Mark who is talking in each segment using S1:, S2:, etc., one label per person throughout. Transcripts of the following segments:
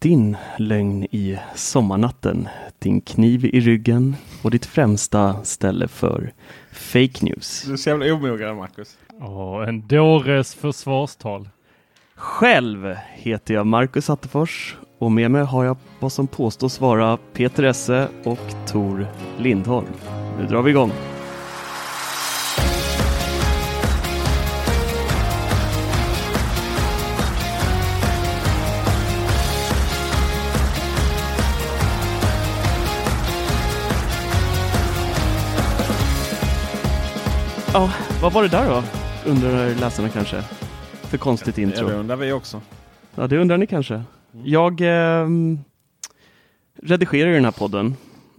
S1: Din lögn i sommarnatten, din kniv i ryggen och ditt främsta ställe för fake news.
S2: Du är så jävla omogen Marcus.
S3: Ja, en dåres försvarstal.
S1: Själv heter jag Marcus Attefors och med mig har jag vad som påstås vara Peter Esse och Tor Lindholm. Nu drar vi igång. Ja, vad var det där då? Undrar läsarna kanske. För konstigt
S2: Ja,
S1: intro.
S2: det undrar vi också.
S1: Ja, det undrar ni kanske. Jag eh, redigerar ju den här podden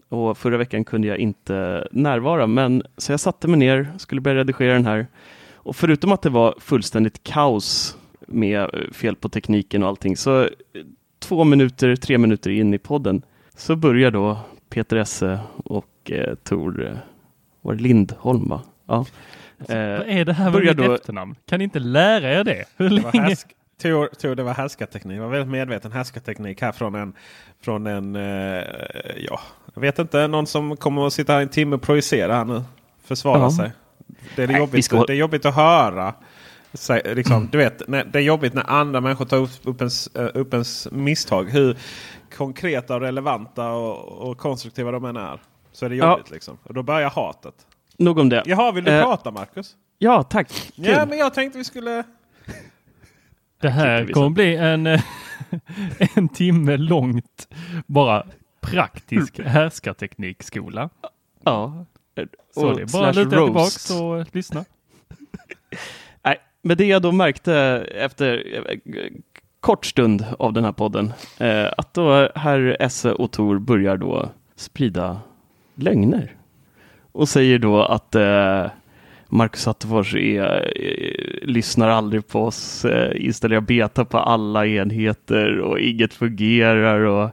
S1: och förra veckan kunde jag inte närvara, men så jag satte mig ner, skulle börja redigera den här. Och förutom att det var fullständigt kaos med eh, fel på tekniken och allting, så eh, två minuter, tre minuter in i podden så börjar då Peter Esse och eh, Tor, eh, var Lindholm va? Ja.
S3: Vad
S1: Eh,
S3: är det här med mitt
S1: då-
S3: efternamn? Kan ni inte lära er det? Hur
S2: Det var,
S3: länge?
S2: Tor, Tor, det var härskarteknik. Det var väldigt medveten härskarteknik här från en, från en eh, ja, jag vet inte, någon som kommer att sitta här en timme och projicera här nu. Försvara
S1: Ja.
S2: sig. Det är,
S1: Nej,
S2: jobbigt,
S1: ska-
S2: det är jobbigt att höra. Så, liksom, du vet, när, det är jobbigt när andra människor tar upp, upp, ens, eh, upp ens misstag. Hur konkreta, och relevanta och, och konstruktiva de än är. Så är det
S1: Ja.
S2: jobbigt liksom. Och då börjar hatet.
S1: Nog om det.
S2: Jaha, vill du
S1: Eh,
S2: prata Marcus?
S1: Ja, tack. Kul.
S2: Ja, men jag tänkte vi skulle...
S3: Det här kommer bli en, eh, en timme långt bara praktisk härskarteknikskola.
S1: Ja.
S3: Så
S1: Och
S3: det är bara luta tillbaks och lyssna.
S1: Nej, men det jag då märkte efter eh, kort stund av den här podden, eh, att då herr Esse och Tor börjar då sprida lögner. Och säger då att eh, Marcus Attefors är, eh, lyssnar aldrig på oss, eh, installerar beta på alla enheter och inget fungerar. Och, eh,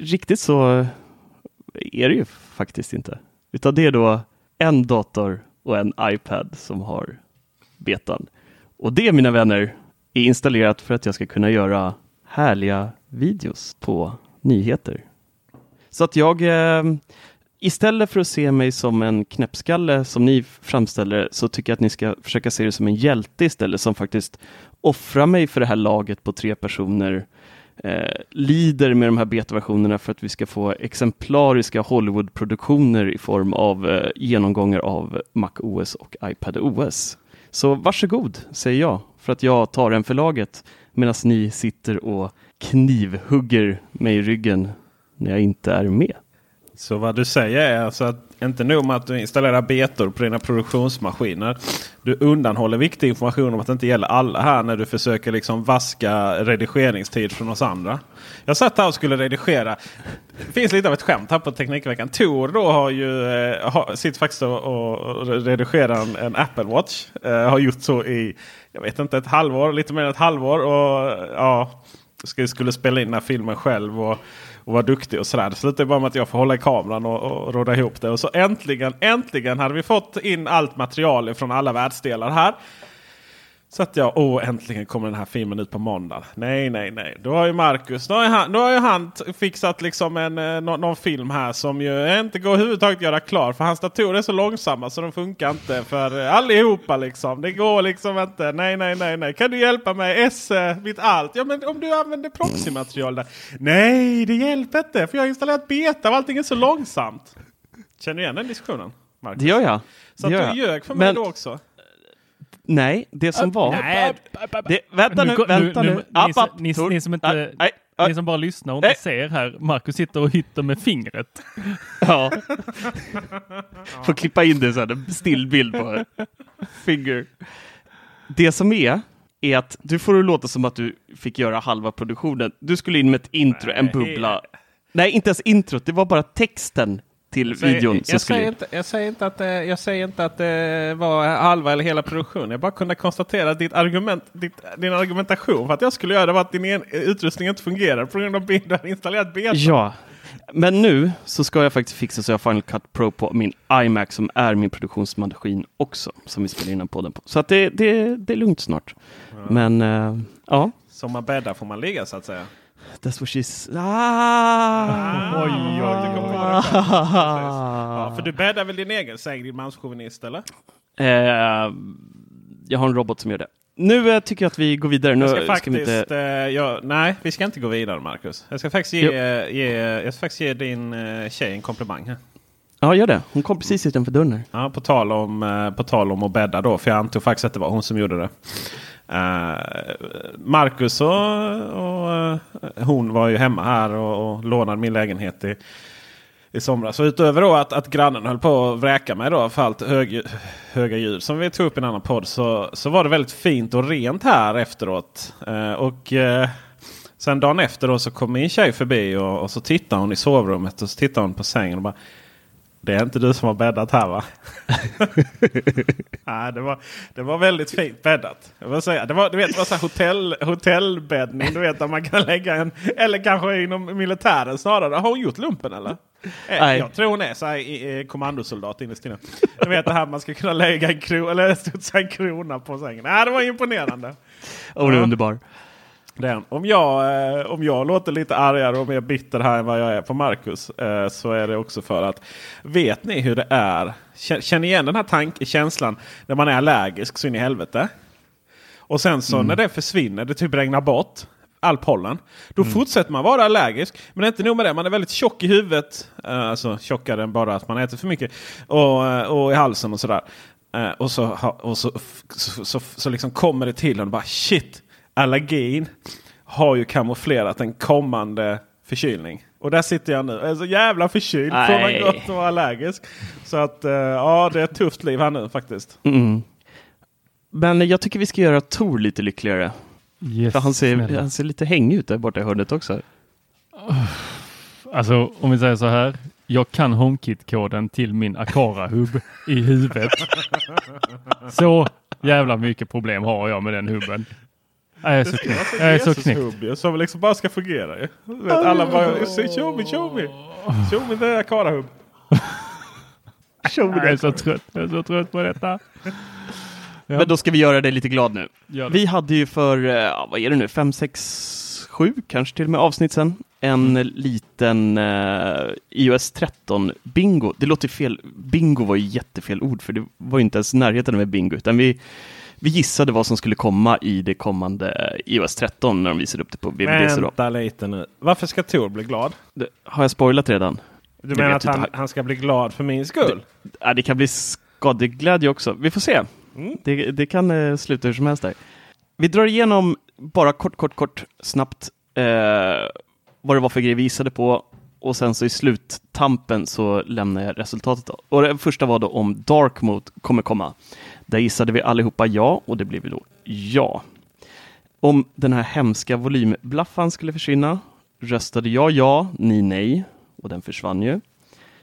S1: riktigt så är det ju faktiskt inte. Utan det är då en dator och en iPad som har betan. Och det mina vänner är installerat för att jag ska kunna göra härliga videos på nyheter. Så att jag eh, istället för att se mig som en knäppskalle som ni framställer så tycker jag att ni ska försöka se det som en hjälte istället som faktiskt offrar mig för det här laget på tre personer eh, lider med de här betaversionerna för att vi ska få exemplariska Hollywood-produktioner i form av eh, genomgångar av Mac OS och iPad OS. Så varsågod, säger jag, för att jag tar en för laget medan ni sitter och knivhugger mig i ryggen när jag inte är med.
S2: Så vad du säger är alltså att inte nog med att du installerar betor på dina produktionsmaskiner. Du undanhåller viktig information om att det inte gäller alla här när du försöker liksom vaska redigeringstid från oss andra. Jag satt här och skulle redigera. Det finns lite av ett skämt här på Teknikveckan. Tor då har ju eh, har, sitter faktiskt och, och redigerar en, en Apple Watch. Eh, har gjort så i, jag vet inte, ett halvår, lite mer än ett halvår. Och ja, skulle, skulle spela in den här filmen själv. Och, och vara duktig och sådär. Det slutade bara med att jag får hålla i kameran och, och råda ihop det. Och så äntligen, äntligen hade vi fått in allt material från alla världsdelar här. Så att jag, åh äntligen kommer den här filmen ut på måndag. Nej, nej, nej. Då har ju Marcus, då har ju han, då har ju han fixat liksom en, eh, nå- någon film här som ju inte går överhuvudtaget att göra klar. För hans datorer är så långsamma så de funkar inte för eh, allihopa liksom. Det går liksom inte. Nej, nej, nej, nej. Kan du hjälpa mig? S, eh, mitt allt. Ja, men om du använder proxy-material där. Nej, det hjälper inte. För jag har installerat beta och allting är så långsamt. Känner du igen den diskussionen? Marcus?
S1: Det gör jag.
S2: Så att du ljög för mig
S1: Men-
S2: då också?
S1: Nej, det som var...
S2: Nej.
S1: Det, vänta nu,
S3: går-
S1: vänta nu.
S3: ni,
S1: App, app,
S3: ni, ni som inte,
S1: Nej, nej, nej.
S3: ni som bara lyssnar och
S1: Nej.
S3: inte ser här. Marcus sitter och hytter med fingret.
S1: Ja. Får klippa in det sen, en stillbild på finger. Det som är, är att du får det låta som att du fick göra halva produktionen. Du skulle in med ett intro, en bubbla. Nej, inte ens introt, det var bara texten till
S2: Jag säger-
S1: videon som
S2: jag,
S1: skulle
S2: säger
S1: in.
S2: inte, jag, säger inte att, jag säger inte att det var halva eller hela produktionen. Jag bara kunde konstatera att ditt argument, ditt, din argumentation för att jag skulle göra det var att din en, utrustning inte fungerar på grund av att du har installerat beta.
S1: Ja, men nu så ska jag faktiskt fixa så jag har Final Cut Pro på min iMac som är min produktionsmaskin också, som vi spelar in den podden på. Så att det, det, det är lugnt snart. Men eh, ja,
S2: Som man bäddar får man ligga så att säga.
S1: That's what she's... Ah!
S2: Oj, oj, oj. Ja, för du bäddar väl din egen säng, din manschauvinist eller?
S1: Eh, jag har en robot som gör det. Nu eh, tycker jag att vi går vidare. Nu
S2: Jag ska
S1: ska
S2: faktiskt,
S1: vi inte...
S2: eh, ja, nej, vi ska inte gå vidare Marcus. Jag ska faktiskt ge,
S1: Jo.
S2: ge, jag ska faktiskt ge din eh, tjej en komplimang. Här.
S1: Ja, gör det. Hon kom precis utanför dörren.
S2: Ja, på, tal om, eh, på tal om att bädda då, för jag antog faktiskt att det var hon som gjorde det. Eh, Marcus och, och eh, hon var ju hemma här och, och lånade min lägenhet i, i somras. Så utöver då att, att grannen höll på att vräka mig då för allt hög, höga ljud som vi tog upp i en annan podd så, så var det väldigt fint och rent här efteråt. Eh, och eh, Sen dagen efter då så kom min tjej förbi och, och så tittade hon i sovrummet och så tittade hon på sängen och bara det är inte du som har bäddat här va? Nej, det, var, det var väldigt fint bäddat. Jag vill säga. Det var, du vet, det var så hotell, hotellbäddning. Du vet, där man kan lägga en... Eller kanske inom militären snarare. Har hon gjort lumpen eller? Eh,
S1: Nej.
S2: Jag tror hon är så här, kommandosoldat innerst inne. Du vet det här man ska kunna lägga en, kro, eller studsa en krona på sängen. Nej, det var imponerande.
S1: Åh, det är underbar.
S2: Den. Om, jag, eh, om jag låter lite argare och mer bitter här än vad jag är på Marcus eh, så är det också för att vet ni hur det är? Kä- Känner igen den här tank känslan när man är allergisk så in i helvete. Och sen så när det försvinner, det typ regnar bort all pollen. Då fortsätter man vara allergisk. Men inte nog med det, man är väldigt tjock i huvudet. Eh, alltså tjockare än bara att man äter för mycket. Och, eh, och i halsen och sådär. Eh, och så, och så, så, så, så liksom kommer det till och bara shit. Allergin har ju kamouflerat en kommande förkylning. Och där sitter jag nu. Jag är så jävla förkyld från
S1: Nej.
S2: att gått och vara allergisk. Så att eh, ja, det är ett tufft liv här nu faktiskt.
S1: Mm. Men jag tycker vi ska göra Tor lite lyckligare.
S3: Yes,
S1: För han ser, han ser lite hängig ut där borta i hörnet också.
S3: Alltså om vi säger så här. Jag kan HomeKit-koden till min Akara-hubb i huvudet. Så jävla mycket problem har jag med den hubben. Jag är så knäckt. Jag är så knäckt.
S2: Jesus-hubby som liksom bara ska fungera vet, alla bara show me, show me. Show me the Akara-hubb.
S3: Jag är så trött. Jag är så trött på detta. Ja.
S1: Men då ska vi göra dig lite glad nu. Vi hade ju för, eh, vad är det nu, fem, sex, sju kanske till och med avsnitt sen. En liten eh, iOS 13 bingo. Det låter fel. Bingo var ju jättefel ord för det var ju inte ens närheten med bingo. Utan vi, vi gissade vad som skulle komma i det kommande iOS 13 när de visade upp det på VVDC. Då.
S2: Vänta lite nu. Varför ska Tor bli glad?
S1: Det, har jag spoilat redan?
S2: Du
S1: Det
S2: menar att han, han ska bli glad för min skull?
S1: Ja, det kan bli skadeglädje också. Vi får se.
S2: Mm.
S1: Det, det kan eh, sluta hur som helst där. Vi drar igenom bara kort, kort, kort, snabbt eh, vad det var för grejer vi gissade på. och sen så i sluttampen så lämnar jag resultatet. Då. Och det första var då om Dark Mode kommer komma. Där gissade vi allihopa ja och det blev ju då ja. Om den här hemska volymblaffan skulle försvinna röstade jag ja, ni nej och den försvann ju.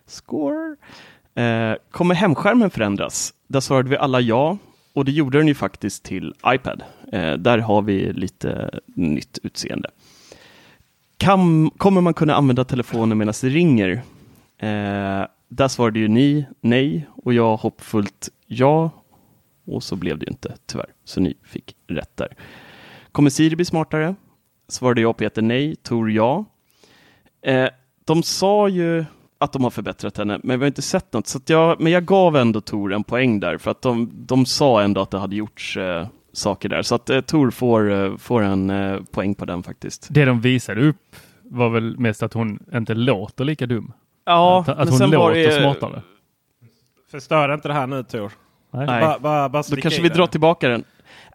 S1: Score! Eh, kommer hemskärmen förändras? Där svarade vi alla ja och det gjorde den ju faktiskt till iPad. Eh, där har vi lite nytt utseende. Kan, kommer man kunna använda telefonen medan det ringer? Eh, där svarade ju ni nej och jag hoppfullt ja. Och så blev det ju inte tyvärr, så ni fick rätt där. Kommer Siri bli smartare? Svarade jag Peter nej, Tor ja. Eh, de sa ju att de har förbättrat henne, men vi har inte sett något. Så jag, men jag gav ändå Tor en poäng där, för att de, de sa ändå att det hade gjorts eh, saker där. Så att eh, Tor får, eh, får en eh, poäng på den faktiskt.
S3: Det de visade upp var väl mest att hon inte låter lika dum.
S1: Ja,
S3: att, att
S1: men
S3: hon
S1: sen var
S3: låter
S1: det,
S3: smartare.
S2: Förstör inte det här nu Tor.
S3: Nej.
S2: Bara, bara, bara
S1: Då kanske vi drar tillbaka den.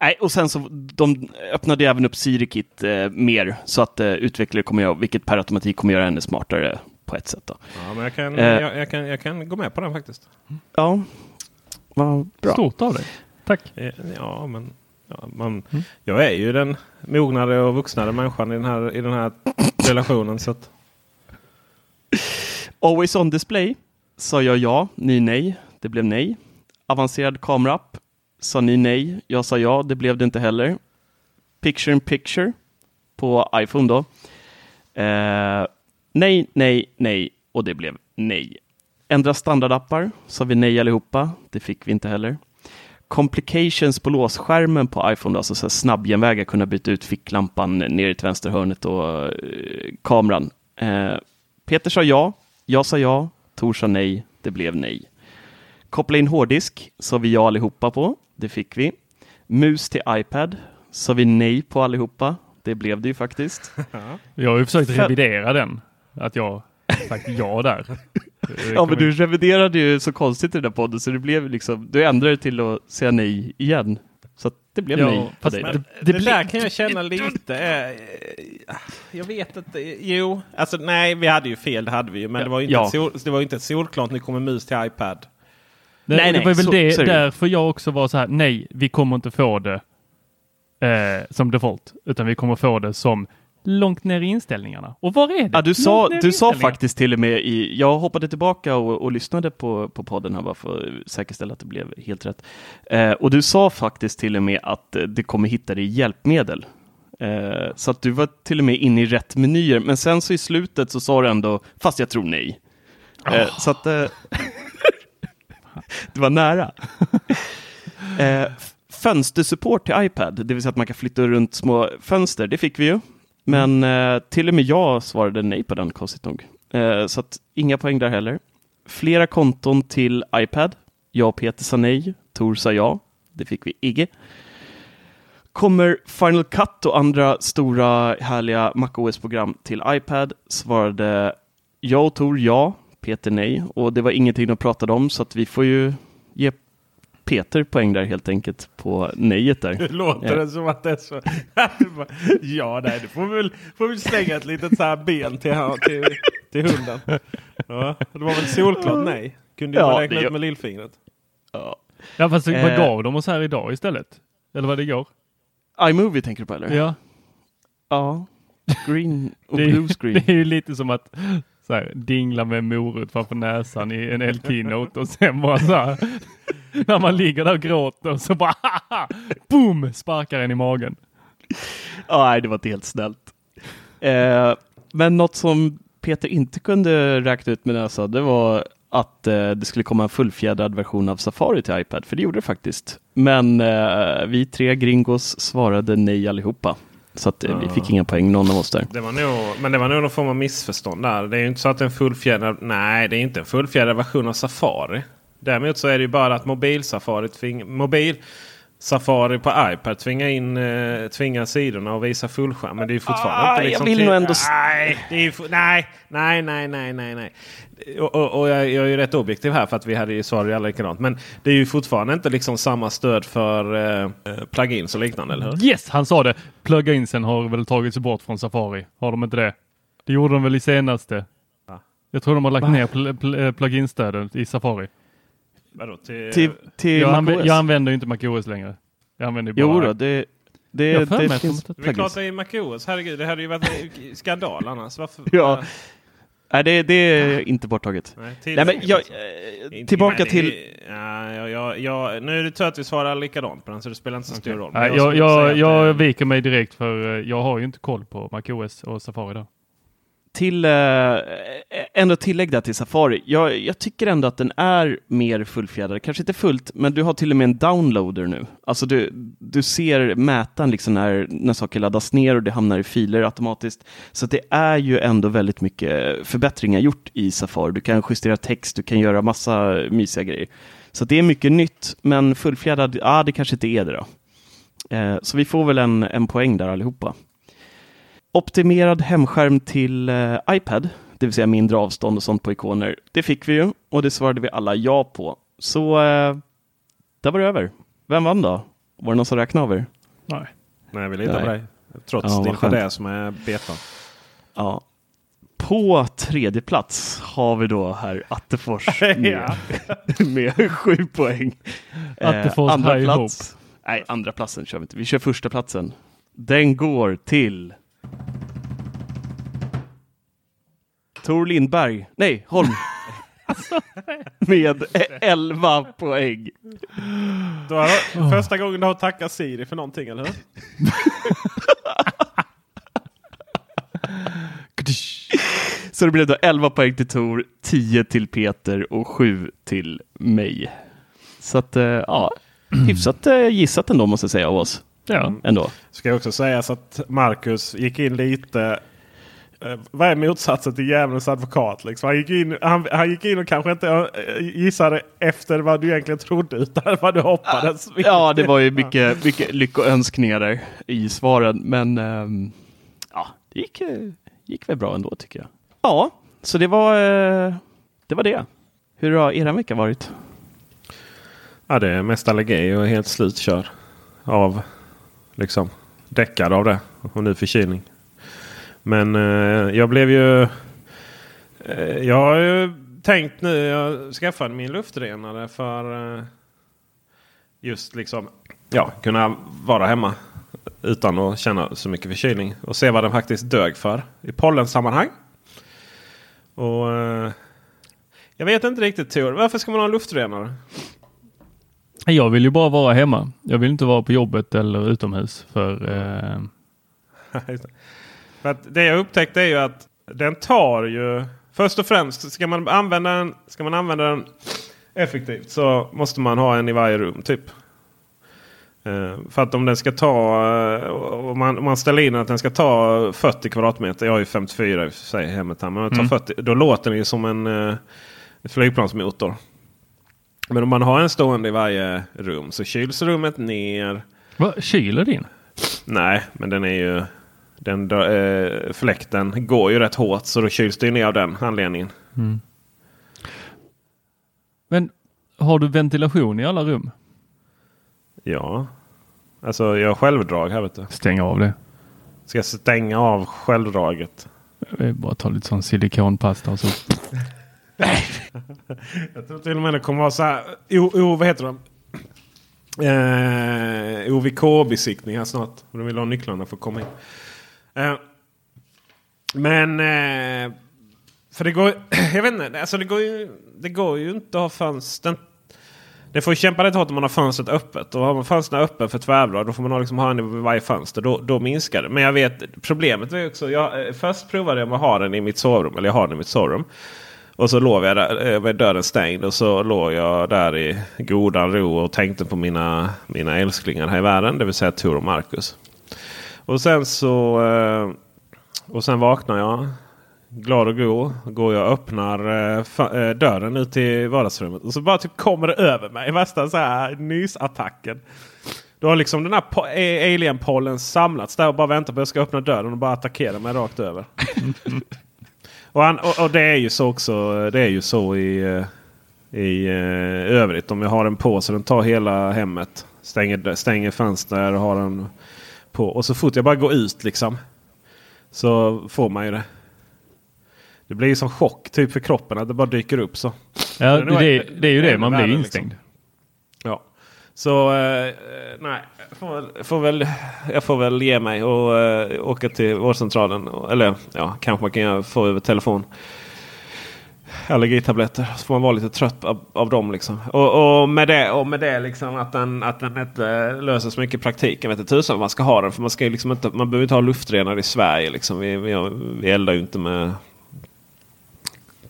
S1: Nej, och sen så de öppnade även upp SiriKit eh, mer så att eh, utvecklare kommer göra, vilket per automatik kommer göra henne smartare på ett sätt. Då.
S2: Ja, men jag, kan,
S1: Eh.
S2: jag, jag, kan, jag kan gå med på den faktiskt.
S1: Ja, vad bra.
S3: Stort av dig. Tack.
S2: Eh, Ja, men ja, man, jag är ju den mognare och vuxnare människan i den här, i den här relationen. Så att,
S1: Always on display sa jag ja, ni nej. Det blev nej. Avancerad kamera sa ni nej. Jag sa ja, det blev det inte heller. Picture in picture på iPhone då. Eh, nej, nej, nej och det blev nej. Ändra standardappar sa vi nej allihopa. Det fick vi inte heller. Complications på låsskärmen på iPhone, då, alltså så snabbgenvägar, kunna byta ut ficklampan ner i vänsterhörnet och eh, kameran. Eh, Peter sa ja, jag sa ja, Tor sa nej, det blev nej. Koppla in hårddisk sa vi ja allihopa på, det fick vi. Mus till iPad sa vi nej på allihopa, det blev det ju faktiskt.
S3: Jag har ju försökt
S1: För-
S3: revidera den. Att jag sagt ja där.
S1: Ja, men du reviderade ju så konstigt i den där podden så det blev liksom, du ändrade till att säga nej igen. Så att det blev
S3: Ja,
S1: nej på dig.
S2: men
S1: där.
S2: det,
S3: blir-
S2: där kan jag känna lite. Eh, jag vet inte. Jo, alltså nej, vi hade ju fel. Det hade vi ju. Men det var ju inte,
S1: Ja.
S2: sol, det var inte ett solklart det kommer mus till iPad.
S3: Nej,
S1: Nej,
S3: det
S1: nej,
S3: var väl
S1: så-
S3: det
S1: ju.
S3: därför jag också var så här. Nej, vi kommer inte få det eh, som default, utan vi kommer få det som långt ner i inställningarna. Och var är det?
S1: Ja, du sa, du sa faktiskt till och med i, jag hoppade tillbaka och, och lyssnade på, på podden här bara för att säkerställa att det blev helt rätt. Eh, och du sa faktiskt till och med att det kommer hitta det i hjälpmedel. Eh, så att du var till och med inne i rätt menyer, men sen så i slutet så sa du ändå, fast jag tror nej. Eh, så att eh, det var nära. eh, fönstersupport till iPad, det vill säga att man kan flytta runt små fönster, det fick vi ju. Men eh, till och med jag svarade nej på den, konstigt nog. Eh, så att inga poäng där heller. Flera konton till iPad. Jag och Peter sa nej, Tor sa ja. Det fick vi Igge. Kommer Final Cut och andra stora härliga MacOS-program till iPad? Svarade jag och Tor ja, Peter nej. Och det var ingenting de pratade om så att vi får ju ge Peter poäng där helt enkelt på nejet där.
S2: Det låter
S1: Ja.
S2: det som att det är så. Ja, nej, du får väl, får väl slänga ett litet så här ben till, till, till hunden. Ja, det var väl solklart nej. Kunde ju
S1: Ja,
S2: räkna ut med lillfingret.
S1: Ja.
S3: Ja, fast vad
S1: Eh.
S3: gav de oss här idag istället? Eller vad det går?
S1: iMovie tänker du på eller?
S3: Ja.
S1: Ja. Green och
S3: Det är,
S1: blue screen.
S3: det är ju lite som att så här, dingla med morot framför näsan i en El-keynote och sen bara så här. När man ligger där och gråter så bara boom! Sparkar en i magen.
S1: Nej, det var inte helt snällt. Eh, men något som Peter inte kunde räkna ut med näsa, det var att eh, det skulle komma en fullfjädrad version av Safari till iPad, för det gjorde det faktiskt. Men eh, vi tre gringos svarade nej allihopa. Så att, eh, vi fick inga poäng, någon av oss där.
S2: Det var nog, men det var nog någon form av missförstånd där. Det är ju inte så att en fullfjädrad... Nej, det är inte en fullfjädrad version av Safari. Däremot så är det ju bara att mobilsafari tving, mobil Safari på iPad tvingar in eh, tvingar sidorna och visa fullskärm. Men det är fortfarande
S1: Ah,
S2: inte
S1: jag
S2: liksom...
S1: vill
S2: till-
S1: nog ändå
S2: Nej, det är nej, nej, nej, nej, nej, nej. Och, och, och jag, jag är ju rätt objektiv här för att vi hade ju svarat alla likadant. Men det är ju fortfarande inte liksom samma stöd för eh, plugins och liknande, eller hur?
S3: Yes, han sa det. Pluginsen har väl tagits bort från Safari. Har de inte det? Det gjorde de väl i senaste. Jag tror de har lagt
S1: Va?
S3: ner pl pl eh, pluginstödet i Safari.
S2: Vadå, till,
S1: Till, till
S3: Jag, anv jag använder ju inte MacOS längre. Jag använder ju
S1: Jo
S3: bara...
S1: då, det, det,
S3: Jag
S1: det finns
S2: det är klart
S1: plugins.
S2: det är MacOS. Herregud, det hade ju varit skandal annars. Varför?
S1: Ja. Nej, det, det är inte borttaget.
S2: Nej, till,
S1: Nej, men jag,
S2: Inte-
S1: eh, tillbaka till...
S2: Ja, nu är det tur att vi svarar likadant på den så det spelar inte så stor roll. Men
S3: Nej, jag, jag, jag
S2: det-
S3: viker mig direkt för eh, jag har ju inte koll på MacOS och Safari där
S1: till eh, eh, ändå tillägg där till Safari. Jag, jag tycker ändå att den är mer fullfjädrad. Kanske inte fullt, men du har till och med en downloader nu. Alltså du, du ser mätaren liksom när, när saker laddas ner och det hamnar i filer automatiskt. Så det är ju ändå väldigt mycket förbättringar gjort i Safari. Du kan justera text, du kan göra massa mysiga grejer. Så det är mycket nytt, men fullfjädrad, ja det kanske inte är det då. Eh, så vi får väl en, en poäng där allihopa. Optimerad hemskärm till eh, iPad, det vill säga mindre avstånd och sånt på ikoner. Det fick vi ju och det svarade vi alla ja på. Så eh, där var det över. Vem vann då? Var det någon som räknade över?
S3: Nej.
S2: Nej, vi litar på dig. Trots
S1: Ja,
S2: det är det som är betan.
S1: Ja. På tredje plats har vi då herr Attefors med, med sju poäng. Eh,
S3: Attefors
S1: andra
S3: High
S1: plats. Nej, andra platsen kör vi inte. Vi kör första platsen. Den går till Tor Lindberg. Nej, Holm. med 11 poäng.
S2: Då har, första gången du har tackat Siri för någonting, eller hur?
S1: Så det blev då 11 poäng till Tor, 10 till Peter och 7 till mig. Så att, eh, ja, hyfsat eh, gissat ändå måste jag säga av oss.
S3: Ja.
S1: Ändå.
S2: Ska också sägas att Marcus gick in lite. Eh, vad är motsatsen till djävulens advokat? Liksom? Han, gick in, han, han gick in och kanske inte eh, gissade efter vad du egentligen trodde utan vad du hoppades.
S1: Ja, det var ju mycket, mycket lyckoönskningar där i svaren, men ehm, ja, det gick, eh, gick väl bra ändå tycker jag. Ja, så det var, eh, det var det. Hur har er vecka varit?
S2: Ja, det är mest allergi och helt slutkör. Av liksom däckad av det. Och nu förkylning. Men eh, jag blev ju... Eh, jag har ju tänkt nu. Jag skaffade min luftrenare för eh, just liksom ja, kunna vara hemma utan att känna så mycket förkylning. Och se vad den faktiskt dög för i pollensammanhang. Och eh, jag vet inte riktigt Tor. Varför ska man ha en luftrenare?
S3: Jag vill ju bara vara hemma. Jag vill inte vara på jobbet eller utomhus. För eh,
S2: För det jag upptäckte är ju att den tar ju... Först och främst ska man använda den, ska man använda den effektivt så måste man ha en i varje rum. typ. Eh, för att om den ska ta... eh, Om man, om man ställer in att den ska ta 40 kvadratmeter. Jag har ju 54 i och för sig hemmet här. Men tar 40, då låter den ju som en eh, flygplansmotor. Men om man har en stående i varje rum så kyls rummet ner.
S3: vad, kyler din?
S2: Nej, men den är ju... Den, eh, fläkten går ju rätt hårt så då kyls det ner av den anledningen.
S3: Men har du ventilation i alla rum?
S2: Ja. Alltså jag har självdrag här vet du.
S3: Stäng av det.
S2: Ska jag stänga av självdraget?
S3: Eh, Bara ta lite sån silikonpasta och så.
S2: Jag tror till och med det kommer vara så här. O, o, vad heter de? Eh, OVK-besiktning här snart. De vill ha nycklarna för att komma in. Eh, men... Eh, för det går Jag vet inte. Alltså det går ju, det går ju inte att ha fönstren. Det får ju kämpa rätt hårt om man har fönstret öppet. Och har man fönstren öppet för tvärblad då får man ha, liksom ha en vid varje fönster. Då, då minskar det. Men jag vet problemet är också. Jag, eh, först provade jag med att ha den i mitt sovrum. Eller jag har den i mitt sovrum. Och så låg jag där eh, med dörren stängd och så låg jag där i godan ro och tänkte på mina, mina älsklingar här i världen. Det vill säga Tor och Marcus. Och sen så... Eh, och sen vaknar jag. Glad och god. Går jag och öppnar eh, dörren ut till vardagsrummet. Och så bara typ kommer det över mig. Värsta så här nysattacken. Då har liksom den här alienpollen samlats där och bara väntar på att jag ska öppna dörren och bara attackera mig rakt över. Och, han, och, och det är ju så också. Det är ju så i, eh, i eh, övrigt. Om jag har den på så den tar hela hemmet. Stänger, stänger fönster och har den på. Och så fort jag bara går ut liksom. Så får man ju det. Det blir ju som chock typ för kroppen att det bara dyker upp så.
S3: Ja,
S2: Det
S3: det, är ju det, man blir
S2: värre,
S3: ju
S2: liksom. Så eh, nej, jag får, väl, får väl, jag får väl ge mig och eh, åka till vårdcentralen. Eller ja, kanske man kan få över telefon. Allergitabletter. Så får man vara lite trött av, av dem. Liksom. Och, och med det, och med det liksom att, den, att den inte löser så mycket i praktiken. Vet inte tusan vad man ska ha den. För man, ska ju liksom inte, man behöver inte ha luftrenare i Sverige. Liksom. Vi, vi, vi eldar ju inte med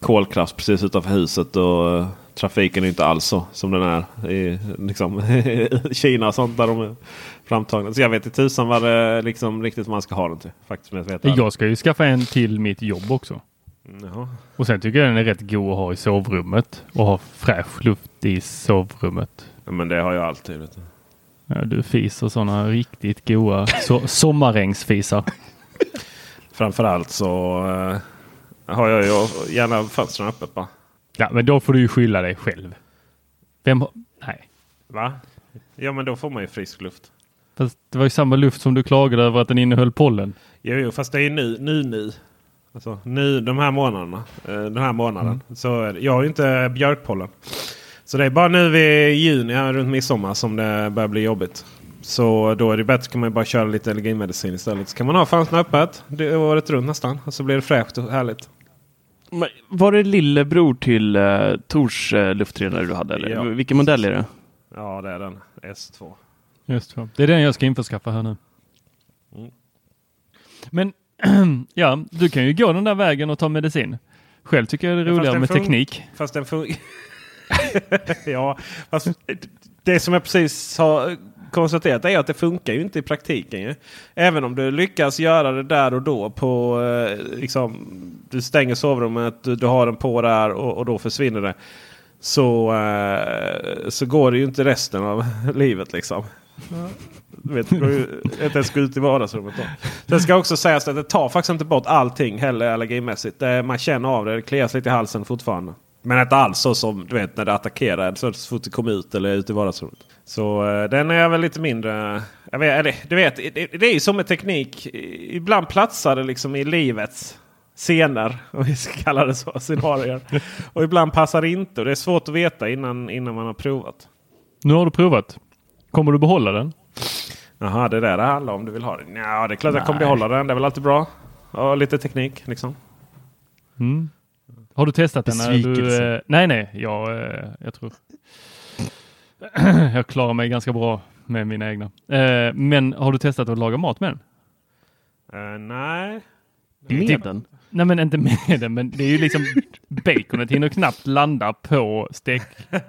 S2: kolkraft precis utanför huset. Och eh, trafiken är inte alls så som den är i liksom, Kina och sånt där de är framtagna. Så jag vet inte tusan vad det liksom riktigt man ska ha den till. Faktiskt, jag, vet
S3: Jag ska ju skaffa en till mitt jobb också.
S2: Jaha.
S3: Och sen tycker jag den är rätt god att ha i sovrummet och ha fräsch luft i sovrummet.
S2: Ja, men det har jag alltid. Vet du.
S3: Ja, du fiser sådana riktigt goa so sommarängsfisar.
S2: Framförallt så eh, har jag ju gärna fönstren öppet bara.
S3: Ja, men då får du ju skylla dig själv. Vem har... Nej.
S2: Va? Ja men då får man ju frisk luft.
S3: Fast det var ju samma luft som du klagade över att den innehöll pollen.
S2: Jo, jo fast det är nu nu. nu. Alltså, nu de här månaderna. Eh, den här månaden. Så är det. Jag har ju inte björkpollen. Så det är bara nu vid juni här runt midsommar som det börjar bli jobbigt. Så då är det bättre kan man bara köra lite allergimedicin istället. Så kan man ha fönstren öppet det året runt nästan. Och så blir det fräscht och härligt.
S1: Men Var det lillebror till uh, Tors uh, luftrenare du hade? Eller?
S2: Ja.
S1: Vilken modell är det?
S2: Ja det är den. S2.
S3: Just så. Det är den jag ska införskaffa här nu.
S2: Mm.
S3: Men ja, du kan ju gå den där vägen och ta medicin. Själv tycker jag det är
S2: Ja,
S3: roligare
S2: den
S3: med teknik.
S2: Fast den funkar... ja, fast det som jag precis har konstaterat är att det funkar ju inte i praktiken. Ju. Även om du lyckas göra det där och då. på eh, liksom, Du stänger sovrummet, du, du har den på där och, och då försvinner det. Så, eh, så går det ju inte resten av livet liksom. Vet, går ju inte ens gå ut i vardagsrummet då. Sen ska också sägas att det tar faktiskt inte bort allting heller allergimässigt. Man känner av det, det kliar sig lite i halsen fortfarande. Men inte alls så som du vet när det attackerar så fort det kommer ut eller ut i vardagsrummet. Så eh, den är väl lite mindre... Jag vet, eller, du vet, det, det är ju som med teknik. Ibland platsar det liksom i livets scener, om vi ska kalla det så, scenarier. Och ibland passar det inte. Och det är svårt att veta innan, innan man har provat.
S3: Nu har du provat. Kommer du behålla den?
S2: Jaha, det är det det handlar om. Du vill ha den? Ja, det är klart jag kommer
S3: Nej.
S2: behålla den. Det är väl alltid bra. Ja, lite teknik liksom.
S3: Mm. Har du testat den? Du, eh, nej, nej, jag, eh, jag tror jag klarar mig ganska bra med mina egna. Eh, men har du testat att laga mat med den?
S2: Eh, nej.
S1: Med den?
S3: Nej, men inte med den, men det är ju liksom baconet hinner knappt landa på stekbrädan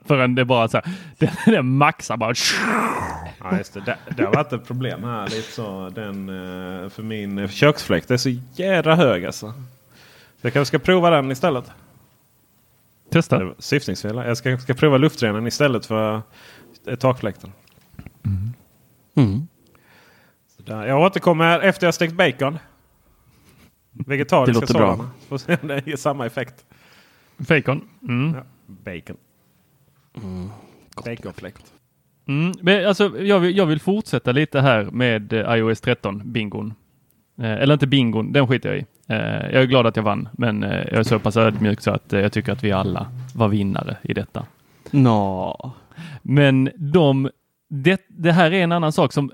S3: förrän det bara så här, den, den maxar bara.
S2: Ja, just det. det. Det har varit ett problem här. Lite så, den, eh, för min köksfläkt är så jädra hög alltså. Så jag kanske ska prova den istället.
S3: Testa.
S2: Syftningsfel. Jag ska, ska prova luftrenaren istället för eh, takfläkten.
S1: Mm.
S2: Så där. Jag återkommer efter jag stekt bacon. Vegetariska
S1: Det låter bra.
S2: sådana. Får se om det ger samma effekt.
S3: Bacon. Mm.
S2: Ja, bacon. Baconfläkt.
S3: Mm. Men alltså, jag, vill, jag vill fortsätta lite här med eh, iOS 13 bingon. Eh, eller inte bingon, den skiter jag i. Eh, jag är glad att jag vann, men eh, jag är så pass ödmjuk så att eh, jag tycker att vi alla var vinnare i detta.
S1: Nå.
S3: Men de, det, det här är en annan sak som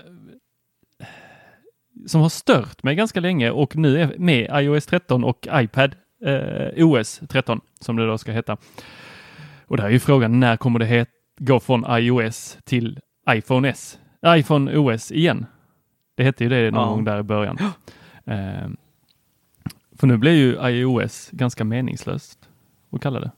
S3: som har stört mig ganska länge och nu är med iOS 13 och iPad eh, OS 13 som det då ska heta. Och där är ju frågan när kommer det het, gå från iOS till iPhone S, iPhone OS igen? Det hette ju det någon
S1: Ja.
S3: gång där i början. Eh, för nu blir ju iOS ganska meningslöst att kalla det.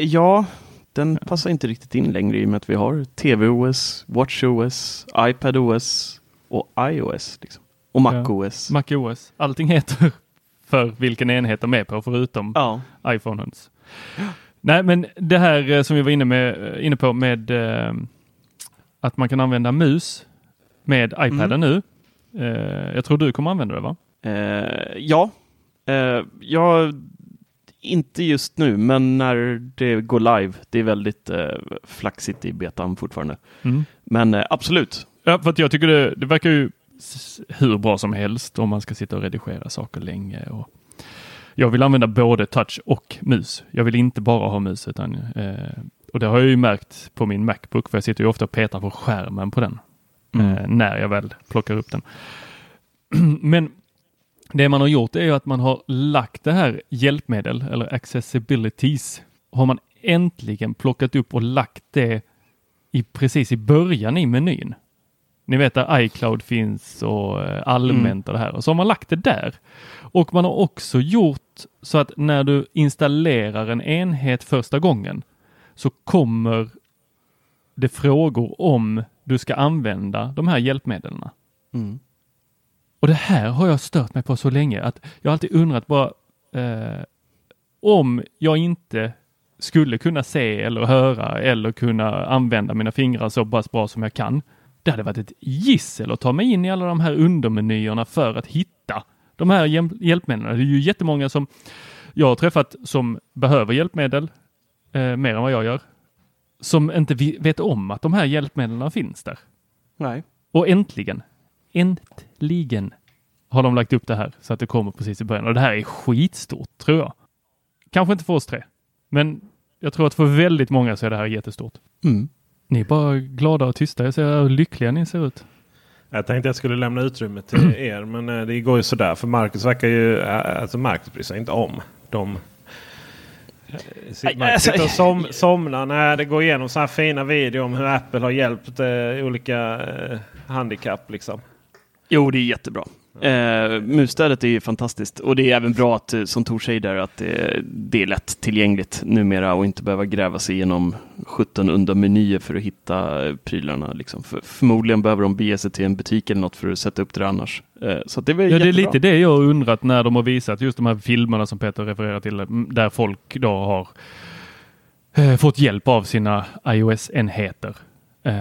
S1: Ja, den passar inte riktigt in längre i och med att vi har TVOS, WatchOS, iPadOS och iOS. Liksom. Och MacOS.
S3: Mac OS. Allting heter för vilken enhet de är på förutom
S1: ja.
S3: iPhonens. Nej, men det här eh, som vi var inne, med, eh, inne på med eh, att man kan använda mus med iPaden nu. Eh, jag tror du kommer använda det va?
S1: Eh, ja, eh, jag inte just nu, men när det går live. Det är väldigt eh, flaxigt i betan fortfarande.
S3: Mm.
S1: Men eh, absolut.
S3: Ja, för att jag tycker det, det verkar ju hur bra som helst om man ska sitta och redigera saker länge. Och Jag vill använda både touch och mus. Jag vill inte bara ha mus. Utan, eh, och det har jag ju märkt på min Macbook, för jag sitter ju ofta och petar på skärmen på den. Eh, när jag väl plockar upp den. Men det man har gjort är att man har lagt det här hjälpmedel eller accessibilities har man äntligen plockat upp och lagt det i, precis i början i menyn. Ni vet där iCloud finns och eh, allmänt och det här och så har man lagt det där. Och man har också gjort så att när du installerar en enhet första gången så kommer det frågor om du ska använda de här hjälpmedlen.
S1: Mm.
S3: Och det här har jag stört mig på så länge att jag alltid undrat bara eh, om jag inte skulle kunna se eller höra eller kunna använda mina fingrar så pass bra som jag kan. Det hade varit ett gissel att ta mig in i alla de här undermenyerna för att hitta de här hjälp- hjälpmedlen. Det är ju jättemånga som jag har träffat som behöver hjälpmedel eh, mer än vad jag gör. Som inte vet om att de här hjälpmedlen finns där.
S1: Nej.
S3: Och äntligen, äntligen har de lagt upp det här så att det kommer precis i början. Och det här är skitstort tror jag. Kanske inte för oss tre, men jag tror att för väldigt många så är det här jättestort.
S1: Mm.
S3: Ni är bara glada och tysta. Jag ser hur lyckliga ni ser ut.
S2: Jag tänkte jag skulle lämna utrymme till er men eh, det går ju sådär. För Marcus verkar ju, eh, alltså Marcus bryr sig inte om de eh, Sitter,
S1: Nej, alltså-
S2: sitter och som, somnar när det går igenom så här fina videor om hur Apple har hjälpt eh, olika eh, handikapp. Liksom.
S1: Jo, det är jättebra. Eh, musstödet är ju fantastiskt och det är även bra att, eh, som Tor säger där, att det, det är lätt tillgängligt numera och inte behöva gräva sig igenom 17 undermenyer för att hitta eh, prylarna. Liksom. För, förmodligen behöver de bege sig till en butik eller något för att sätta upp det annars. Eh, så det är
S3: Ja, det är lite det jag undrat när de har visat just de här filmerna som Peter refererar till, mm, där folk då har eh, fått hjälp av sina iOS-enheter. Eh,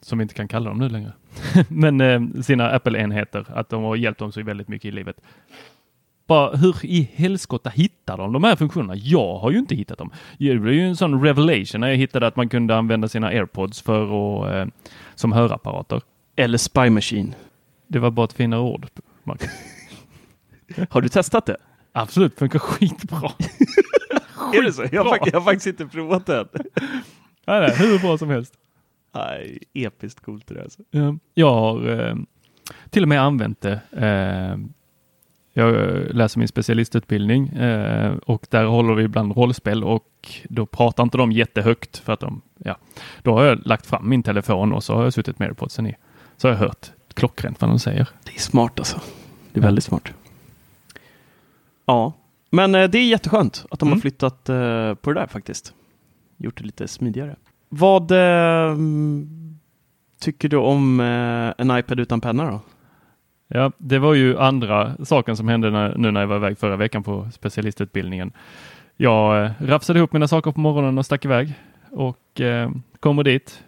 S3: som vi inte kan kalla dem nu längre. Men eh, sina Apple-enheter, att de har hjälpt dem så väldigt mycket i livet. Bara hur i helskotta hittar de de här funktionerna? Jag har ju inte hittat dem. Det blev ju en sån revelation när jag hittade att man kunde använda sina airpods för att, eh, som hörapparater.
S1: Eller Spy Machine.
S3: Det var bara ett finare ord. Marcus.
S1: Har du testat det?
S3: Absolut, funkar skitbra.
S1: Är det så? Jag har, jag har faktiskt inte provat det än.
S3: Det är hur bra som helst.
S1: Nej, episkt coolt det där alltså.
S3: Ja, Jag har eh, till och med använt det. Eh, jag läser min specialistutbildning eh, och där håller vi ibland rollspel och då pratar inte de jättehögt för att de, ja, då har jag lagt fram min telefon och så har jag suttit med på sen i. Så har jag hört klockrent vad de säger.
S1: Det är smart alltså. Det är väldigt smart. Ja, men eh, det är jätteskönt att de har
S3: Mm.
S1: flyttat eh, på det där faktiskt. Gjort det lite smidigare. Vad eh, tycker du om eh, en iPad utan penna då?
S3: Ja, det var ju andra saken som hände när, nu när jag var iväg förra veckan på specialistutbildningen. Jag eh, rafsade ihop mina saker på morgonen och stack iväg och eh, kommer dit.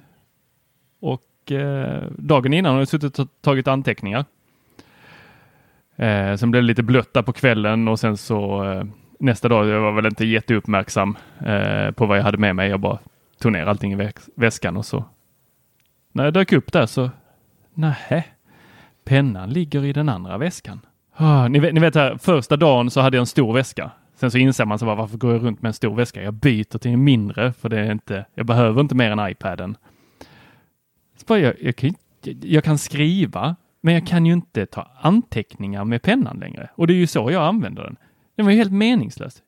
S3: Och eh, dagen innan har jag suttit och tagit anteckningar. Eh, sen blev det lite blött där på kvällen och sen så eh, nästa dag, jag var väl inte jätteuppmärksam eh, på vad jag hade med mig. Jag bara tog ner allting i väskan och så när jag dök upp där så, nähä, pennan ligger i den andra väskan. Oh, ni, vet, ni vet här, första dagen så hade jag en stor väska. Sen så inser man så bara, varför går jag runt med en stor väska? Jag byter till en mindre för det är inte, jag behöver inte mer än iPaden. Så bara, jag, jag, kan, jag kan skriva, men jag kan ju inte ta anteckningar med pennan längre. Och det är ju så jag använder den. Den var ju helt meningslös.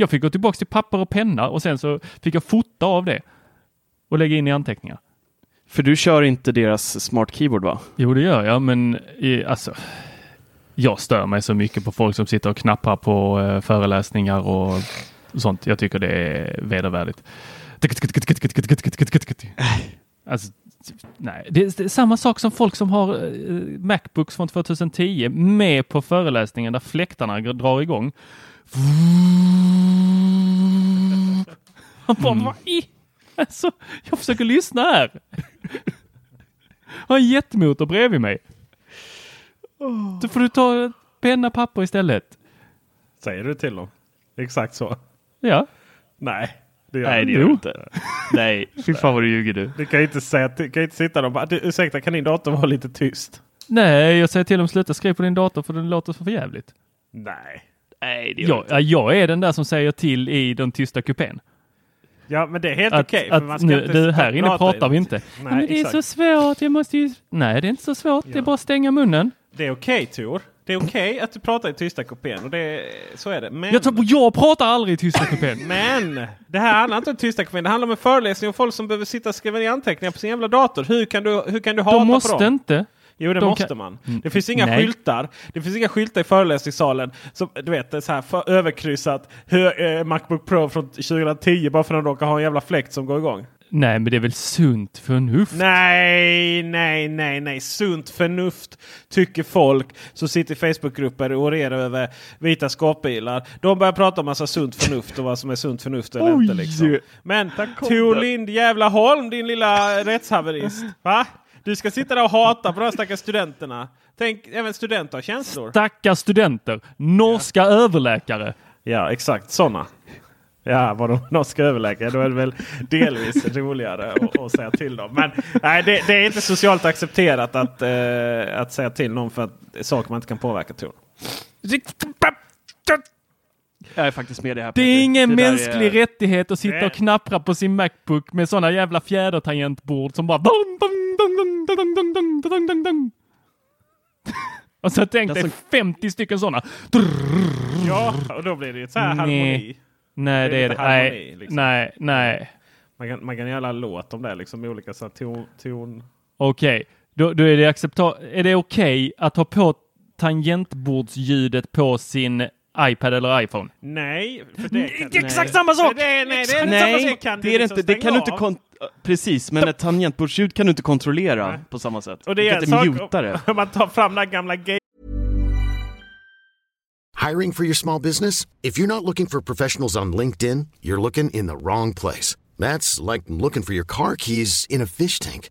S3: Jag fick gå tillbaka till papper och penna och sen så fick jag fota av det och lägga in i anteckningar.
S1: För du kör inte deras smart keyboard va?
S3: Jo, det gör jag, men alltså, jag stör mig så mycket på folk som sitter och knappar på eh, föreläsningar och sånt. Jag tycker det är vedervärdigt. Alltså, nej, det är, det är samma sak som folk som har eh, Macbooks från 2010 med på föreläsningen där fläktarna drar igång. Man bara, vad i? Alltså, jag försöker lyssna här. Jag har en jättemotor bredvid mig. Då får du ta penna papper istället.
S2: Säger du till dem? Exakt så?
S3: Ja.
S2: Nej, det gör
S1: Nej,
S2: du
S1: det
S2: inte.
S1: gör du inte. Nej, fy fan vad du ljuger du.
S2: Du kan ju inte, säga, du kan inte sitta där och bara "Du, ursäkta kan din dator vara lite tyst?
S3: Nej, jag säger till dem sluta skriva på din dator för den låter så för jävligt.
S2: Nej.
S1: Nej, det gör
S3: Jag, ja, jag är den där som säger till i den tysta kupén.
S2: Ja, men det är helt okej.
S3: att nu,
S2: inte
S3: du, här
S2: och
S3: inne
S2: prata
S3: pratar
S2: i-
S3: vi inte.
S2: Nej,
S3: ja, men det är
S2: exakt.
S3: så svårt, jag måste ju... Nej, det är inte så svårt. Det är
S2: Ja.
S3: bara att stänga munnen.
S2: Det är okej Tor. Det är okej att du pratar i tysta kupén. Och det är, så är det. Men,
S3: Jag, tror, jag pratar aldrig i tysta kupén.
S2: men det här handlar inte om tysta kupén. Det handlar om en föreläsning om folk som behöver sitta och skriva ner anteckningar på sin jävla dator. Hur kan du, hur kan du hata
S3: De
S2: på
S3: måste
S2: dem?
S3: inte.
S2: Jo det
S3: De
S2: måste
S3: kan-
S2: man.
S3: Mm,
S2: Det finns inga
S3: nej.
S2: skyltar. Det finns inga skyltar i föreläsningssalen. Som, du vet, så här för, överkryssat. Hur, eh, Macbook Pro från 2010 bara för att de råkar ha en jävla fläkt som går igång.
S3: Nej, men det är väl sunt förnuft?
S2: Nej, nej, nej, nej. Sunt förnuft tycker folk som sitter i Facebookgrupper och orerar över vita skåpbilar. De börjar prata om massa sunt förnuft och vad som är sunt förnuft eller
S1: Oj.
S2: inte. Liksom. Men Tor. Lind jävla Holm, din lilla rättshaverist. Va? Du ska sitta där och hata på de här stackars studenterna. Tänk, även studenter har känslor.
S3: Stackars studenter. Norska överläkare.
S2: Ja, exakt sådana. Ja, vad de norska överläkare. Då är det väl delvis roligare att, att säga till dem. Men nej, det, det är inte socialt accepterat att, eh, att säga till någon för att saker man inte kan påverka. Tror.
S1: Jag jag är faktiskt med det här.
S3: Det är ingen
S1: det
S3: mänsklig
S1: är...
S3: rättighet att sitta
S2: Nej.
S3: och knappra på sin Macbook med sådana jävla fjädertangentbord som bara... Och så tänk dig 50 stycken sådana.
S2: Ja, och då blir det ju så här harmoni.
S3: Nej,
S2: det,
S3: det
S2: är
S3: det.
S2: Harmoni, liksom.
S3: nej, nej.
S2: Man kan, man kan göra en låt om det liksom med olika så ton. ton.
S3: Okej, okay. då, då, är det acceptabelt. Är det okej okay att ha på tangentbordsljudet på sin iPad eller iPhone?
S2: Nej, för det kan...
S3: Det är exakt samma sak!
S2: Det är, nej, det är inte samma
S1: Nej,
S2: sak. kan
S1: det är det
S2: liksom
S1: inte. Det kan du inte kon- Precis, men ett tangentbordsljud kan du inte kontrollera
S2: Nej.
S1: på samma sätt.
S2: Och det
S1: du
S2: är
S1: kan
S2: en
S1: inte
S2: sak
S1: muta det.
S2: om man tar fram den gamla gay
S4: Hiring for your small business? If you're not looking for professionals on LinkedIn, you're looking in the wrong place. That's like looking for your car keys in a fish tank.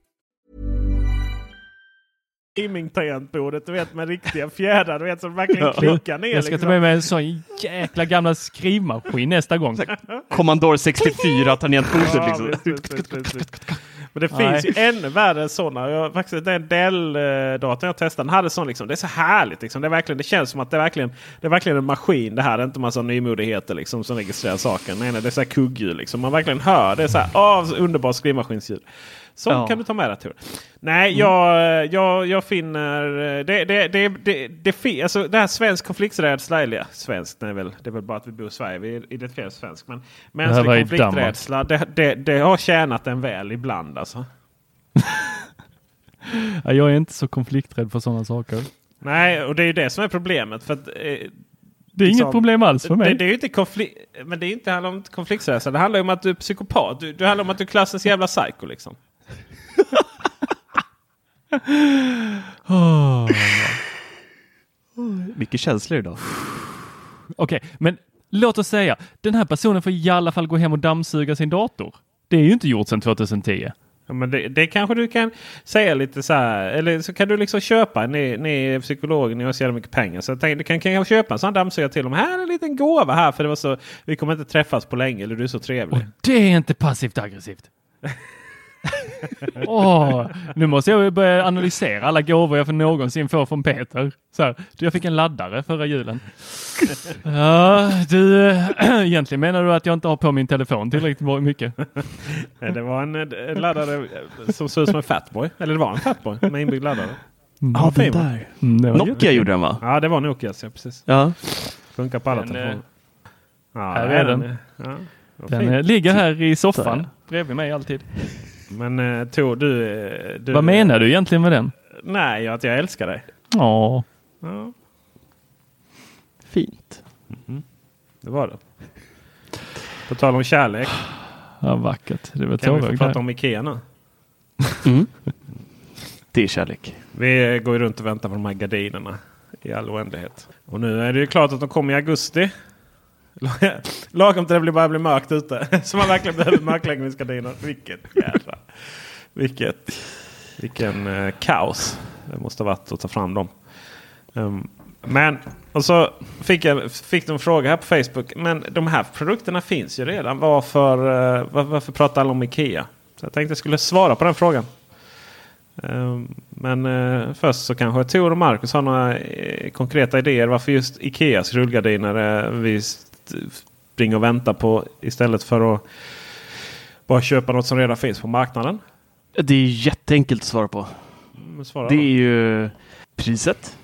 S2: Gaming-tangentbordet, du vet med riktiga fjädrar, du vet som verkligen klickar ner.
S3: Jag ska ta
S2: liksom.
S3: med mig en sån jäkla gamla skrivmaskin nästa gång.
S1: Commodore 64 tangentbordet
S2: Ja,
S1: liksom.
S2: visst, visst. Men det
S3: Nej.
S2: finns ju ännu värre sådana. Jag, faktiskt, den Dell-datorn jag testade den hade sån liksom. Det är så härligt. Liksom. Det, är verkligen, det känns som att det är verkligen, det är verkligen en maskin. Det här är inte massa nymodigheter liksom, som registrerar saken. Nej, nej, det är så här kugghjul. Liksom. Man verkligen hör. Det är så här, åh, så underbart skrivmaskinsljud. Så
S1: Ja.
S2: kan du ta med dig Tor. Nej, jag, jag, jag finner... Det, det, det, det, det, alltså, det här svensk konflikträdsla, eller ja, svenskt, det är, väl, det är väl bara att vi bor i Sverige, vi identifierar oss svensk. Men mänsklig konflikträdsla, det, det, det har tjänat en väl ibland alltså.
S3: Ja, jag är inte så konflikträdd för sådana saker.
S2: Nej, och det är ju det som är problemet. För att, eh,
S3: Det är
S2: Liksom,
S3: inget problem alls för
S2: det,
S3: mig.
S2: det är ju inte konflikt, men det är inte handlar om konflikträdsla. Det handlar om att du är psykopat. Du, det handlar om att du är klassens jävla psycho liksom.
S3: Åh.
S1: Mycket känslor idag.
S3: Okej, men låt oss säga, den här personen får i alla fall gå hem och dammsuga sin dator. Det är ju inte gjort sedan 2010.
S2: Ja, men det, det kanske du kan säga lite så här. Eller så kan du liksom köpa. Ni, ni är psykologer, ni har så jävla mycket pengar. Så jag tänkte, du kan kanske köpa en sån dammsugare till dem. Här är en liten gåva här. För det var så, vi kommer inte träffas på länge. Eller du är så trevlig.
S3: Det är inte passivt aggressivt. Åh, nu måste jag börja analysera alla gåvor jag för någonsin får från Peter. Så här, du, jag fick en laddare förra julen. Ja, du, egentligen menar du att jag inte har på min telefon tillräckligt mycket?
S2: Nej, Det var en, en laddare eh, som såg ut som en Fatboy. Eller det var en Fatboy med inbyggd laddare.
S1: Ja,
S2: fin,
S1: den där.
S3: Mm, det
S1: Nokia
S3: jättefint.
S1: gjorde den va?
S2: Ja, det var Nokias. Ja, precis.
S1: Ja.
S2: Funkar på alla
S3: Den,
S2: telefoner.
S3: eh,
S2: Ja,
S3: här
S2: det
S3: är den.
S2: Ja,
S3: Den
S2: fin.
S3: eh, ligger här i soffan bredvid mig alltid.
S2: Men eh, Tor, du, eh, du...
S3: Vad menar du egentligen med den?
S2: Nej, att jag älskar dig.
S3: Ja,
S2: Ja,
S1: Fint.
S2: det var det. På tal om kärlek.
S3: ja vackert. Det var
S2: Kan vi få prata om Ikea nu?
S1: Det är kärlek.
S2: Vi går runt och väntar på de här gardinerna i all oändlighet. Och nu är det ju klart att de kommer i augusti. Lagom till det blir- börjar bli mörkt ute. Så man verkligen behöver mörkläggningsgardiner. Vilket jädra... Vilket... Vilken eh, kaos det måste ha varit att ta fram dem. Um, men, och så fick jag fick de en fråga här på Facebook. Men de här produkterna finns ju redan. Varför, uh, var, varför pratar alla om Ikea? Så jag tänkte jag skulle svara på den frågan. Um, Men uh, först så kanske Tor och Marcus har några uh, konkreta idéer varför just Ikeas rullgardiner uh, springer och väntar på istället för att bara köpa något som redan finns på marknaden.
S1: Det är jätteenkelt att svara på.
S2: Men Svara
S1: Det är ju priset.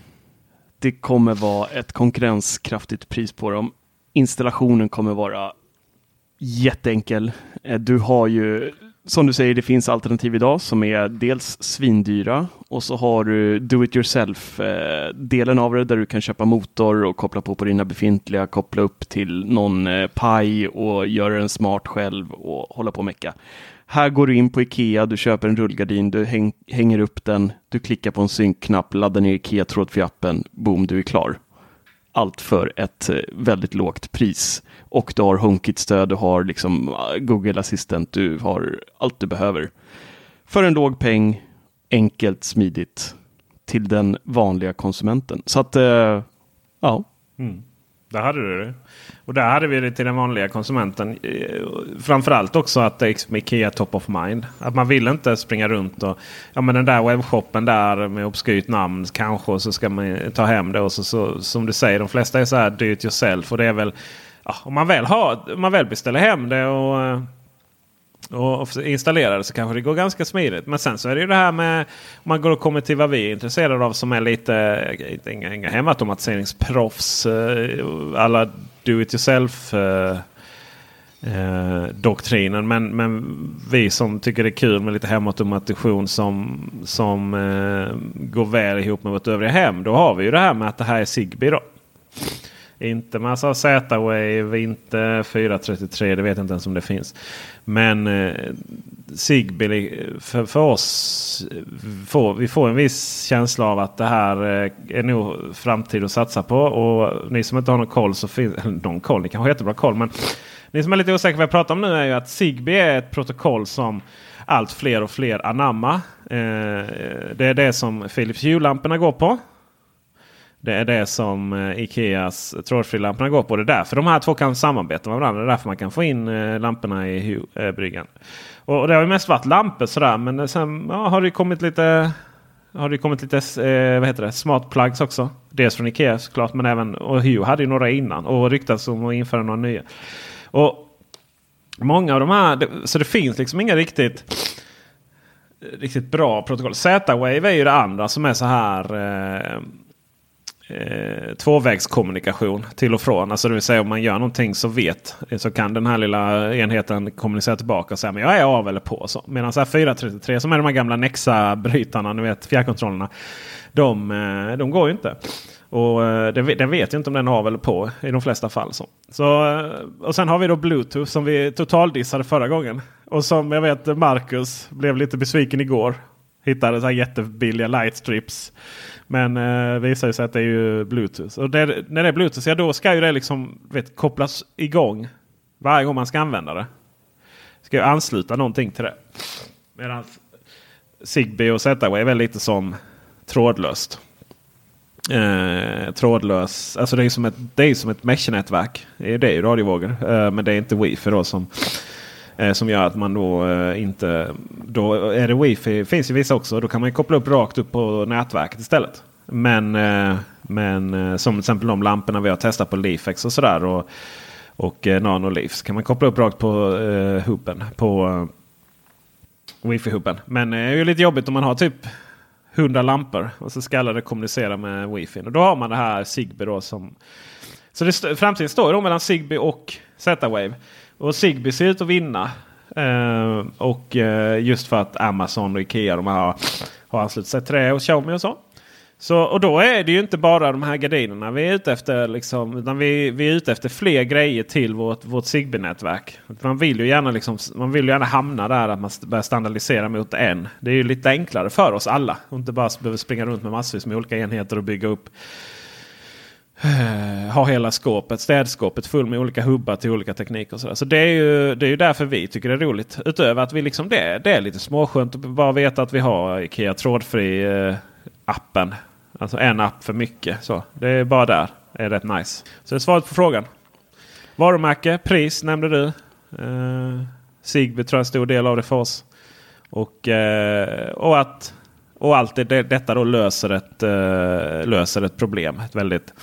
S1: Det kommer vara ett konkurrenskraftigt pris på dem. Installationen kommer vara jätteenkel. Eh, Du har ju, som du säger, det finns alternativ idag som är dels svindyra och så har du do it yourself eh, delen av det där du kan köpa motor och koppla på på dina befintliga, koppla upp till någon eh, paj och göra den smart själv och hålla på och mecka. Här går du in på Ikea, du köper en rullgardin, du häng, hänger upp den, du klickar på en synkknapp, laddar ner Ikea trådfri appen, boom, du är klar. Allt för ett eh, väldigt lågt pris. Och du har HomeKit-stöd, du har liksom ah, Google Assistant, du har allt du behöver. För en låg peng, enkelt, smidigt till den vanliga konsumenten. Så att, eh, ja. Mm.
S2: Där hade du det. Och där hade vi det till den vanliga konsumenten. Eh, framförallt också att det är liksom Ikea top of mind. Att man vill inte springa runt och ja men den där webbshoppen där med obskyrt namn kanske. Och så ska man ta hem det. Och så, så som du säger, de flesta är så här do it yourself. Och det är väl ja, om man väl, har, om man väl beställer hem det och eh, och installerar det så kanske det går ganska smidigt. Men sen så är det ju det här med om man går och kommer till vad vi är intresserade av som är lite inga, inga hemautomatiseringsproffs. Eh, alla do it yourself eh, eh, doktrinen. Men, men vi som tycker det är kul med lite hemautomation som, som eh, går väl ihop med vårt övriga hem. Då har vi ju det här med att det här är Zigbee. Då. Inte massa Z-Wave, inte 433, det vet jag inte ens om det finns. Men eh, Zigbee för, för oss, får, vi får en viss känsla av att det här eh, är nog framtid att satsa på. Och ni som inte har någon koll så finns eller någon koll, ni kanske har jättebra koll. Men ni som är lite osäkra på vad jag pratar om nu är ju att Zigbee är ett protokoll som allt fler och fler anammar. Eh, det är det som Philips Hue-lamporna går på. Det är det som eh, Ikeas trådfrilamporna går på. Det är därför de här två kan samarbeta med varandra. Det är därför man kan få in eh, lamporna i Hue-bryggan. Eh, och, det har ju mest varit lampor sådär. Men sen ja, har det ju kommit lite har det kommit lite eh, vad heter det, smart plugs också. Dels från Ikea såklart. Men även och Hue hade ju några innan. Och ryktats om att införa några nya. Och Många av de här. det- Så det finns liksom inga riktigt riktigt bra protokoll. Z-Wave är ju det andra som är så här eh, eh, tvåvägskommunikation till och från. Alltså det vill säga om man gör någonting så vet eh, så kan den här lilla enheten kommunicera tillbaka och säga men jag är av eller på. Så. Medan så här 433 som är de här gamla Nexa-brytarna, ni vet fjärrkontrollerna. De, eh, de går ju inte. Och eh, den, den vet ju inte om den är av eller på i de flesta fall. Så. Så, och sen har vi då Bluetooth som vi totaldissade förra gången. Och som jag vet Marcus blev lite besviken igår. Hittade så här jättebilliga lightstrips. Men eh, visar ju sig att det är ju Bluetooth. Och det, när det är Bluetooth, ja, då ska ju det liksom vet, kopplas igång varje gång man ska använda det. Ska ju ansluta någonting till det. Medan Zigbee och Z-Wave är lite som trådlöst. Eh, trådlös, alltså det är som ett, det är som ett mesh-nätverk. Det är ju radiovågor. Eh, men det är inte wifi då som, Eh, som gör att man då eh, inte... Då är det wifi, finns ju vissa också. Då kan man ju koppla upp rakt upp på nätverket istället. Men, eh, men eh, som till exempel de lamporna vi har testat på Leafex och sådär. Och, och eh, Nanoleaf. Kan man koppla upp rakt på eh, hubben. På eh, wifi-hubben. Men eh, det är ju lite jobbigt om man har typ 100 lampor. Och så ska alla det kommunicera med wifi. Och då har man det här Zigbee då som... Så det st- framtiden står då mellan Zigbee och Z-Wave. Och Zigbee ser ut att vinna. Eh, och eh, just för att Amazon och Ikea de har, har anslutit sig till det och Xiaomi och så. Så, och då är det ju inte bara de här gardinerna vi är ute efter. Liksom, utan vi, vi är ute efter fler grejer till vårt, vårt Zigbee-nätverk. Man vill ju gärna, liksom, man vill ju gärna hamna där att man börjar standardisera mot en. Det är ju lite enklare för oss alla. Och inte bara behöver springa runt med massvis med olika enheter och bygga upp Eh, har hela skåpet, städskåpet full med olika hubbar till olika tekniker. Så, så det, är ju, det är ju därför vi tycker det är roligt. Utöver att vi liksom det, det är lite småskönt att bara veta att vi har Ikea trådfri eh, appen. Alltså en app för mycket. Så Det är bara där. Det är rätt nice. Så det är svaret på frågan. Varumärke, pris nämnde du. Eh, Sigby tror jag är en stor del av det för oss. Och, eh, och att och allt det, detta då löser ett, uh, löser ett problem. Ett väldigt,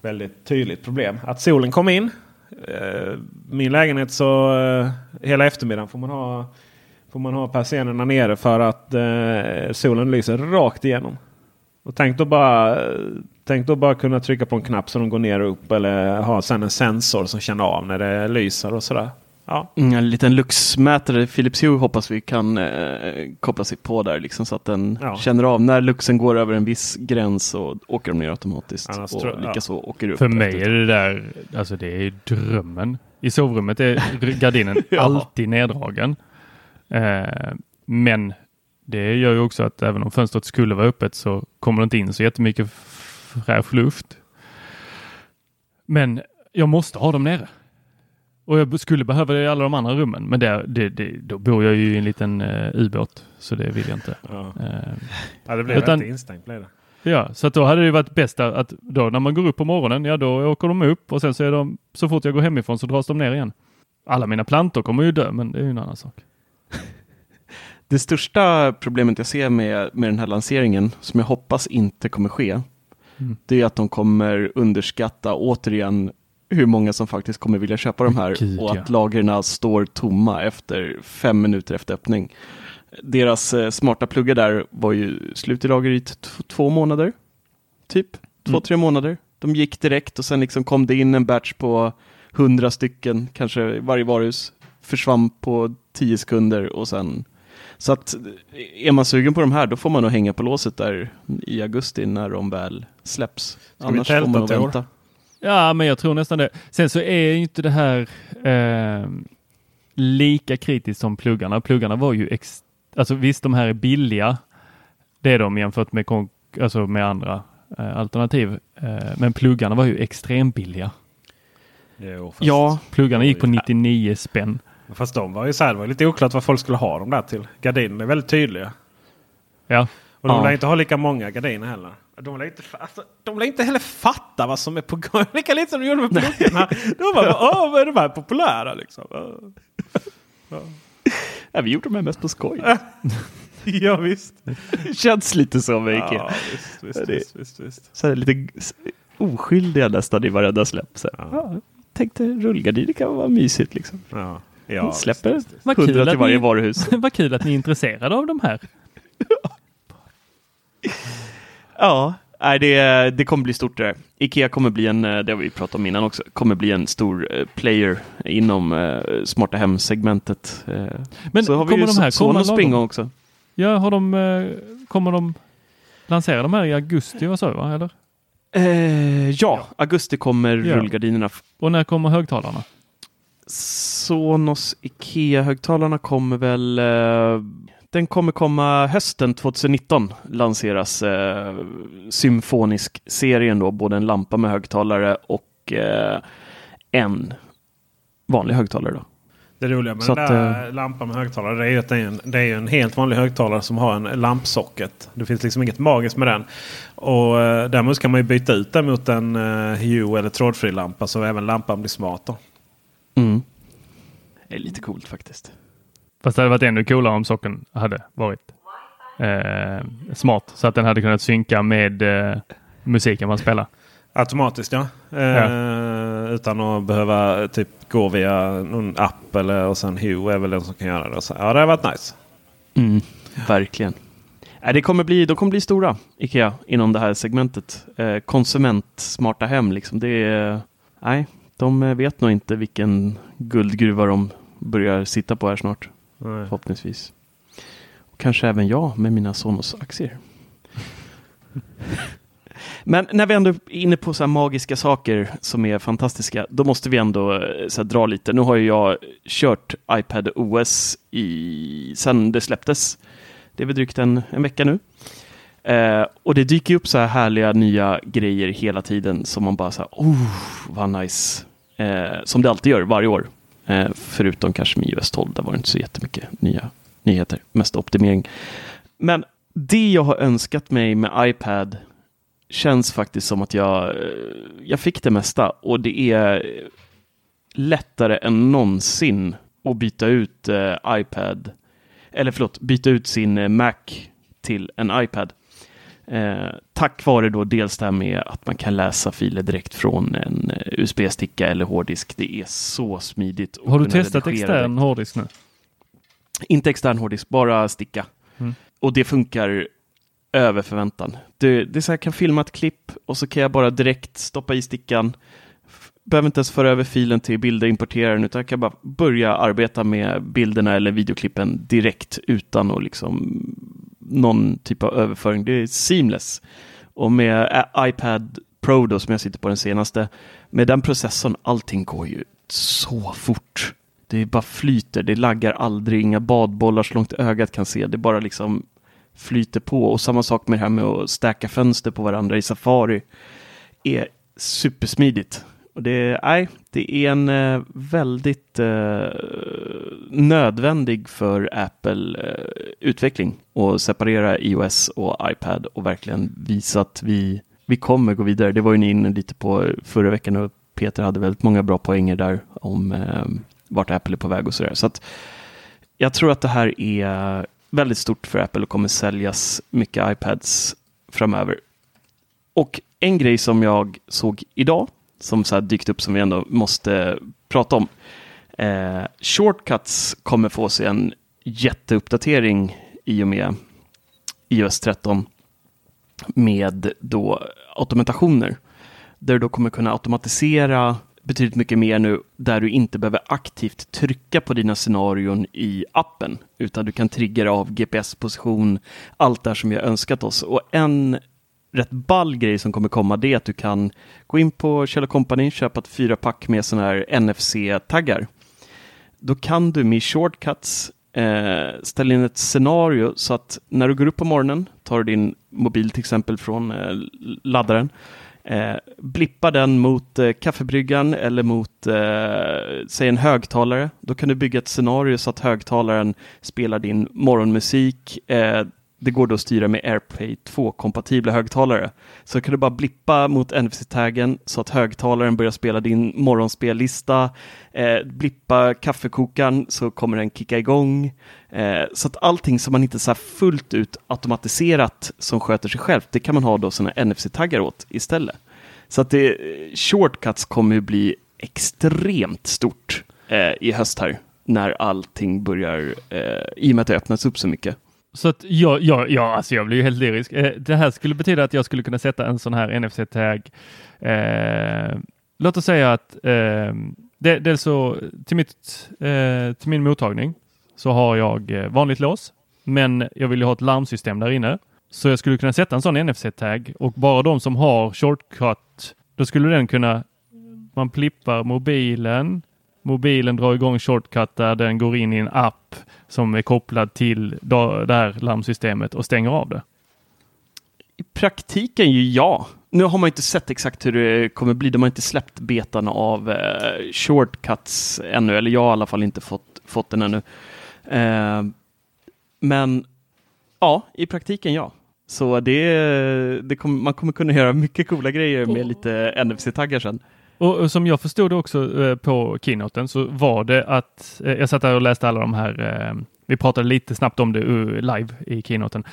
S2: väldigt tydligt problem. Att solen kom in. Uh, min lägenhet så uh, hela eftermiddagen får man ha, får man ha persiennerna nere för att solen lyser rakt igenom. Och tänk då, bara, tänk då bara kunna trycka på en knapp så de går ner och upp. Eller ha sen en sensor som känner av när det lyser och sådär.
S1: Ja. Mm, en liten luxmätare, Philips Hue hoppas vi kan eh, koppla sig på där liksom, så att den ja. känner av när luxen går över en viss gräns och åker de ner automatiskt. Annars och tror, likaså ja. åker upp.
S3: För mig är det där, alltså det är drömmen. I sovrummet är gardinen ja. alltid neddragen. Eh, men det gör ju också att även om fönstret skulle vara öppet så kommer det inte in så jättemycket fräsch luft. Men jag måste ha dem nere. Och jag skulle behöva det i alla de andra rummen. Men det, det, det, då bor jag ju i en liten uh, ubåt. Så det vill jag inte.
S2: Ja, uh, ja det blev utan, instängt. Blev det.
S3: Ja, så att då hade det varit bäst att då när man går upp på morgonen, ja då åker de upp och sen så är de, så fort jag går hemifrån så dras de ner igen. Alla mina plantor kommer ju dö, men det är ju en annan sak.
S1: Det största problemet jag ser med, med den här lanseringen, som jag hoppas inte kommer ske, mm. det är att de kommer underskatta återigen hur många som faktiskt kommer vilja köpa de här Gud, och att ja. lagren står tomma efter fem minuter efter öppning. Deras eh, smarta pluggar där var ju slut i lager i två månader. Typ, två, mm. tre månader. De gick direkt och sen liksom kom det in en batch på hundra stycken, kanske varje varuhus. Försvann på tio sekunder och sen så att är man sugen på de här då får man nog hänga på låset där i augusti när de väl släpps.
S2: Ska Annars får man nog vänta.
S3: Ja, men jag tror nästan det. Sen så är inte det här eh, lika kritiskt som pluggarna. Pluggarna var ju, ex alltså visst de här är billiga. Det är de jämfört med, alltså med andra eh, alternativ. Eh, men pluggarna var ju extremt billiga.
S2: Jo,
S3: ja, pluggarna gick på 99 spänn.
S2: Fast de var ju så här, det var lite oklart vad folk skulle ha dem där till. Gardinerna är väldigt tydliga.
S3: Ja.
S2: Och de ja. lär inte ha lika många gardiner heller. De lär inte, alltså, de lär inte heller fatta vad som är på gång. Lika lite som de gjorde med pluggarna. de bara, åh, vad är de här populära liksom?
S1: Ja. ja, vi gjorde de här mest på skoj.
S2: ja, visst.
S1: Känns lite så med
S2: Ikea. Ja, visst, visst, det, visst, visst, visst.
S1: Så lite oskyldiga nästan i varenda släpp. Så. Ja. Ja, tänkte rullgardiner kan vara mysigt liksom.
S2: Ja.
S1: Ja, Släpper hundra till varje ni, varuhus.
S3: Vad kul att ni är intresserade av de här.
S1: Ja, Nej, det, det kommer bli stort det Ikea kommer bli en, det har vi pratat om innan också, kommer bli en stor uh, player inom uh, smarta hem-segmentet.
S3: Men så har kommer vi de här komma
S1: springa också.
S3: Ja, har de, kommer de lansera de här i augusti och så, va? eller?
S1: ja, ja, augusti kommer ja. rullgardinerna.
S3: Och när kommer högtalarna?
S1: Sonos Ikea-högtalarna kommer väl den kommer komma hösten 2019 lanseras eh, Symfonisk-serien då, både en lampa med högtalare och eh, en vanlig högtalare. Då.
S2: Det roliga med Så den där att, lampan med högtalare det är ju att det är, en, det är en helt vanlig högtalare som har en lampsocket. Det finns liksom inget magiskt med den. Och eh, däremot kan man ju byta ut den mot en eh, Hue eller trådfri lampa så även lampan blir smart. Då.
S1: Mm. Det är lite coolt faktiskt.
S3: Fast det hade varit ännu coolare om socken hade varit eh, smart så att den hade kunnat synka med eh, musiken man spelar.
S2: Automatiskt ja. Eh, ja. Utan att behöva typ gå via någon app eller och sen Hue är väl den som kan göra det. Så, ja, det har varit nice.
S1: Mm, verkligen. Äh, det kommer bli, de kommer bli stora, Ikea, inom det här segmentet. Eh, konsument, smarta hem, liksom. Det är, nej, de vet nog inte vilken guldgruva de börjar sitta på här snart.
S2: Nej.
S1: Förhoppningsvis. Och kanske även jag med mina Sonos-aktier. Men när vi ändå är inne på så här magiska saker som är fantastiska, då måste vi ändå eh, så dra lite. Nu har ju jag kört iPad OS i, sen det släpptes. Det är väl drygt en, en vecka nu. Eh, och det dyker upp så här härliga nya grejer hela tiden som man bara så här, oh, vad nice. Eh, som det alltid gör varje år. Eh, förutom kanske med iOS 12, där var det inte så jättemycket nya nyheter, mest optimering. Men det jag har önskat mig med iPad känns faktiskt som att jag, eh, jag fick det mesta och det är lättare än någonsin att byta ut eh, iPad, eller förlåt, byta ut sin eh, Mac till en iPad. Eh, tack vare då dels det här med att man kan läsa filer direkt från en eh, USB-sticka eller hårddisk. Det är så smidigt.
S3: Har du testat extern
S1: direkt.
S3: hårddisk nu?
S1: Inte extern hårddisk, bara sticka.
S3: Mm.
S1: Och det funkar över förväntan. Det, det är så här, jag kan filma ett klipp och så kan jag bara direkt stoppa i stickan. Behöver inte ens föra över filen till bilder, importera den, utan jag kan bara börja arbeta med bilderna eller videoklippen direkt utan att liksom någon typ av överföring. Det är seamless. Och med eh, iPad Pro då, som jag sitter på den senaste, med den processorn, allting går ju så fort. Det bara flyter, det laggar aldrig, inga badbollar så långt ögat kan se. Det bara liksom flyter på. Och samma sak med det här med att stacka fönster på varandra i Safari. är supersmidigt. Och det, nej, det är en eh, väldigt eh, nödvändig för Apple eh, utveckling att separera iOS och iPad och verkligen visa att vi, vi kommer gå vidare. Det var ju ni inne lite på förra veckan och Peter hade väldigt många bra poänger där om eh, vart Apple är på väg och sådär. Så att jag tror att det här är väldigt stort för Apple och kommer säljas mycket iPads framöver. Och en grej som jag såg idag, som så här dykt upp som vi ändå måste prata om. Eh, Shortcuts kommer få sig en jätteuppdatering i och med iOS 13 med då automatationer. Där du då kommer kunna automatisera betydligt mycket mer nu där du inte behöver aktivt trycka på dina scenarion i appen utan du kan trigga av GPS-position, allt det här som vi har önskat oss. Och en rätt ball grej som kommer komma det är att du kan gå in på Kjell Company, köpa ett fyra pack med sådana här NFC-taggar. Då kan du med shortcuts eh, ställa in ett scenario så att när du går upp på morgonen, tar du din mobil till exempel från eh, laddaren, eh, blippar den mot eh, kaffebryggan eller mot eh, säg en högtalare. Då kan du bygga ett scenario så att högtalaren spelar din morgonmusik. Eh, det går då att styra med AirPlay 2-kompatibla högtalare. Så kan du bara blippa mot NFC-taggen så att högtalaren börjar spela din morgonspellista. Eh, blippa kaffekokaren så kommer den kicka igång. Eh, så att allting som man inte så här fullt ut automatiserat som sköter sig självt, det kan man ha då sådana NFC-taggar åt istället. Så att det, eh, shortcuts kommer ju bli extremt stort eh, i höst här när allting börjar, eh, i och med att det öppnas upp så mycket.
S3: Så att jag, jag, jag, alltså jag blir ju helt lyrisk. Eh, det här skulle betyda att jag skulle kunna sätta en sån här NFC-tag. Eh, låt oss säga att eh, det, dels så till, mitt, eh, till min mottagning så har jag eh, vanligt lås, men jag vill ju ha ett larmsystem där inne. Så jag skulle kunna sätta en sån NFC-tag och bara de som har shortcut, då skulle den kunna, man plippar mobilen, mobilen drar igång shortcut där den går in i en app som är kopplad till det här larmsystemet och stänger av det.
S1: I praktiken ju ja. Nu har man inte sett exakt hur det kommer bli. De har inte släppt betan av eh, shortcuts ännu, eller jag har i alla fall inte fått, fått den ännu. Eh, men ja, i praktiken ja. Så det, det kommer, man kommer kunna göra mycket coola grejer med lite NFC-taggar sen.
S3: Och, som jag förstod också eh, på keynoten så var det att eh, jag satt där och läste alla de här. Eh, vi pratade lite snabbt om det uh, live i keynoten.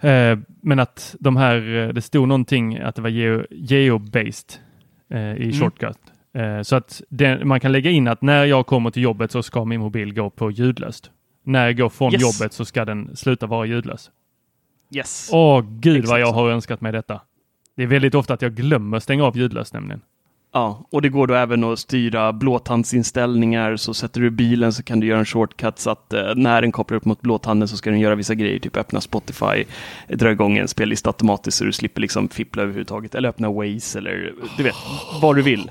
S3: Eh, men att de här, eh, det stod någonting att det var geo, geo-based eh, i
S1: Mm.
S3: shortcut. Eh, så att det, man kan lägga in att när jag kommer till jobbet så ska min mobil gå på ljudlöst. När jag går från
S1: Yes.
S3: jobbet så ska den sluta vara ljudlös.
S1: Yes.
S3: Åh gud vad
S1: Exakt
S3: jag
S1: så.
S3: har önskat mig detta. Det är väldigt ofta att jag glömmer stänga av ljudlöst nämligen.
S1: Ja, och det går då även att styra blåtandsinställningar. Så sätter du bilen så kan du göra en shortcut så att eh, när den kopplar upp mot blåtanden så ska den göra vissa grejer. Typ öppna Spotify, dra igång en spellista automatiskt så du slipper liksom fippla överhuvudtaget. Eller öppna Waze eller du vet, vad du vill.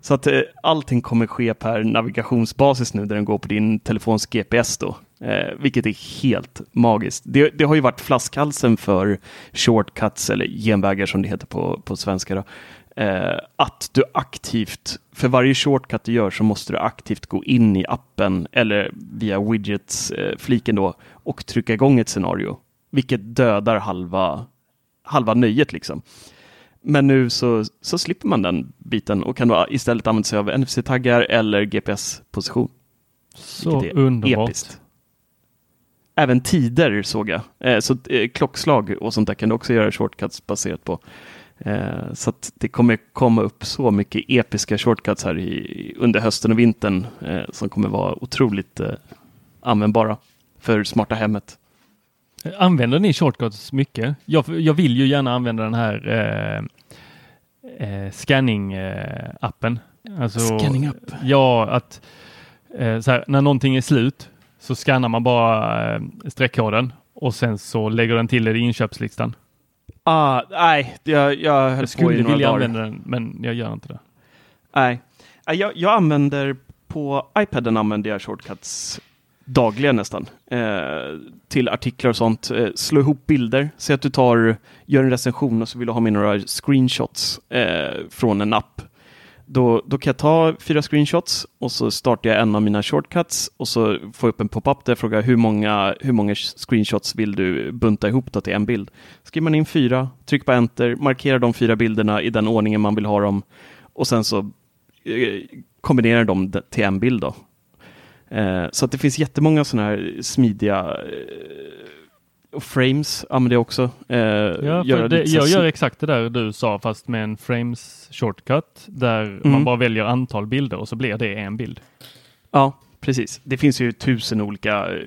S1: Så att eh, allting kommer ske per navigationsbasis nu där den går på din telefons GPS då. Eh, vilket är helt magiskt. Det, det, har ju varit flaskhalsen för shortcuts eller genvägar som det heter på, på svenska. Då. Eh, att du aktivt, för varje shortcut du gör så måste du aktivt gå in i appen eller via widgets-fliken eh, då och trycka igång ett scenario. Vilket dödar halva, halva nöjet liksom. Men nu så, så slipper man den biten och kan då istället använda sig av NFC-taggar eller GPS-position.
S3: Så underbart. Episkt.
S1: Även tider såg jag. Eh, så eh, klockslag och sånt där kan du också göra shortcuts baserat på. Eh, så att det kommer komma upp så mycket episka shortcuts här i, under hösten och vintern eh, som kommer vara otroligt eh, användbara för smarta hemmet.
S3: Använder ni shortcuts mycket? Jag, jag vill ju gärna använda den här eh, scanning-appen. Alltså,
S1: Scanning-app?
S3: Ja, att här, när någonting är slut så scannar man bara eh, streckkoden och sen så lägger den till det i inköpslistan.
S1: Ah, nej, jag, jag höll
S3: jag skulle
S1: på i några
S3: vilja
S1: dagar.
S3: använda den, men jag gör inte det.
S1: Nej, jag, jag använder på iPaden använder jag shortcuts dagligen nästan. Eh, till artiklar och sånt. Eh, slå ihop bilder. Säg att du tar, gör en recension och så vill du ha med några screenshots eh, från en app. Då, då kan jag ta fyra screenshots och så startar jag en av mina shortcuts och så får jag upp en pop-up där jag frågar hur många, hur många screenshots vill du bunta ihop då till en bild. Skriver man in fyra, tryck på enter, markerar de fyra bilderna i den ordningen man vill ha dem och sen så eh, kombinerar dem till en bild. Då. Eh, så att det finns jättemånga sådana här smidiga eh, och frames använder jag också. Eh,
S3: ja, det, jag gör exakt det där du sa fast med en frames shortcut där mm. man bara väljer antal bilder och så blir det en bild.
S1: Ja, precis. Det finns ju tusen olika eh,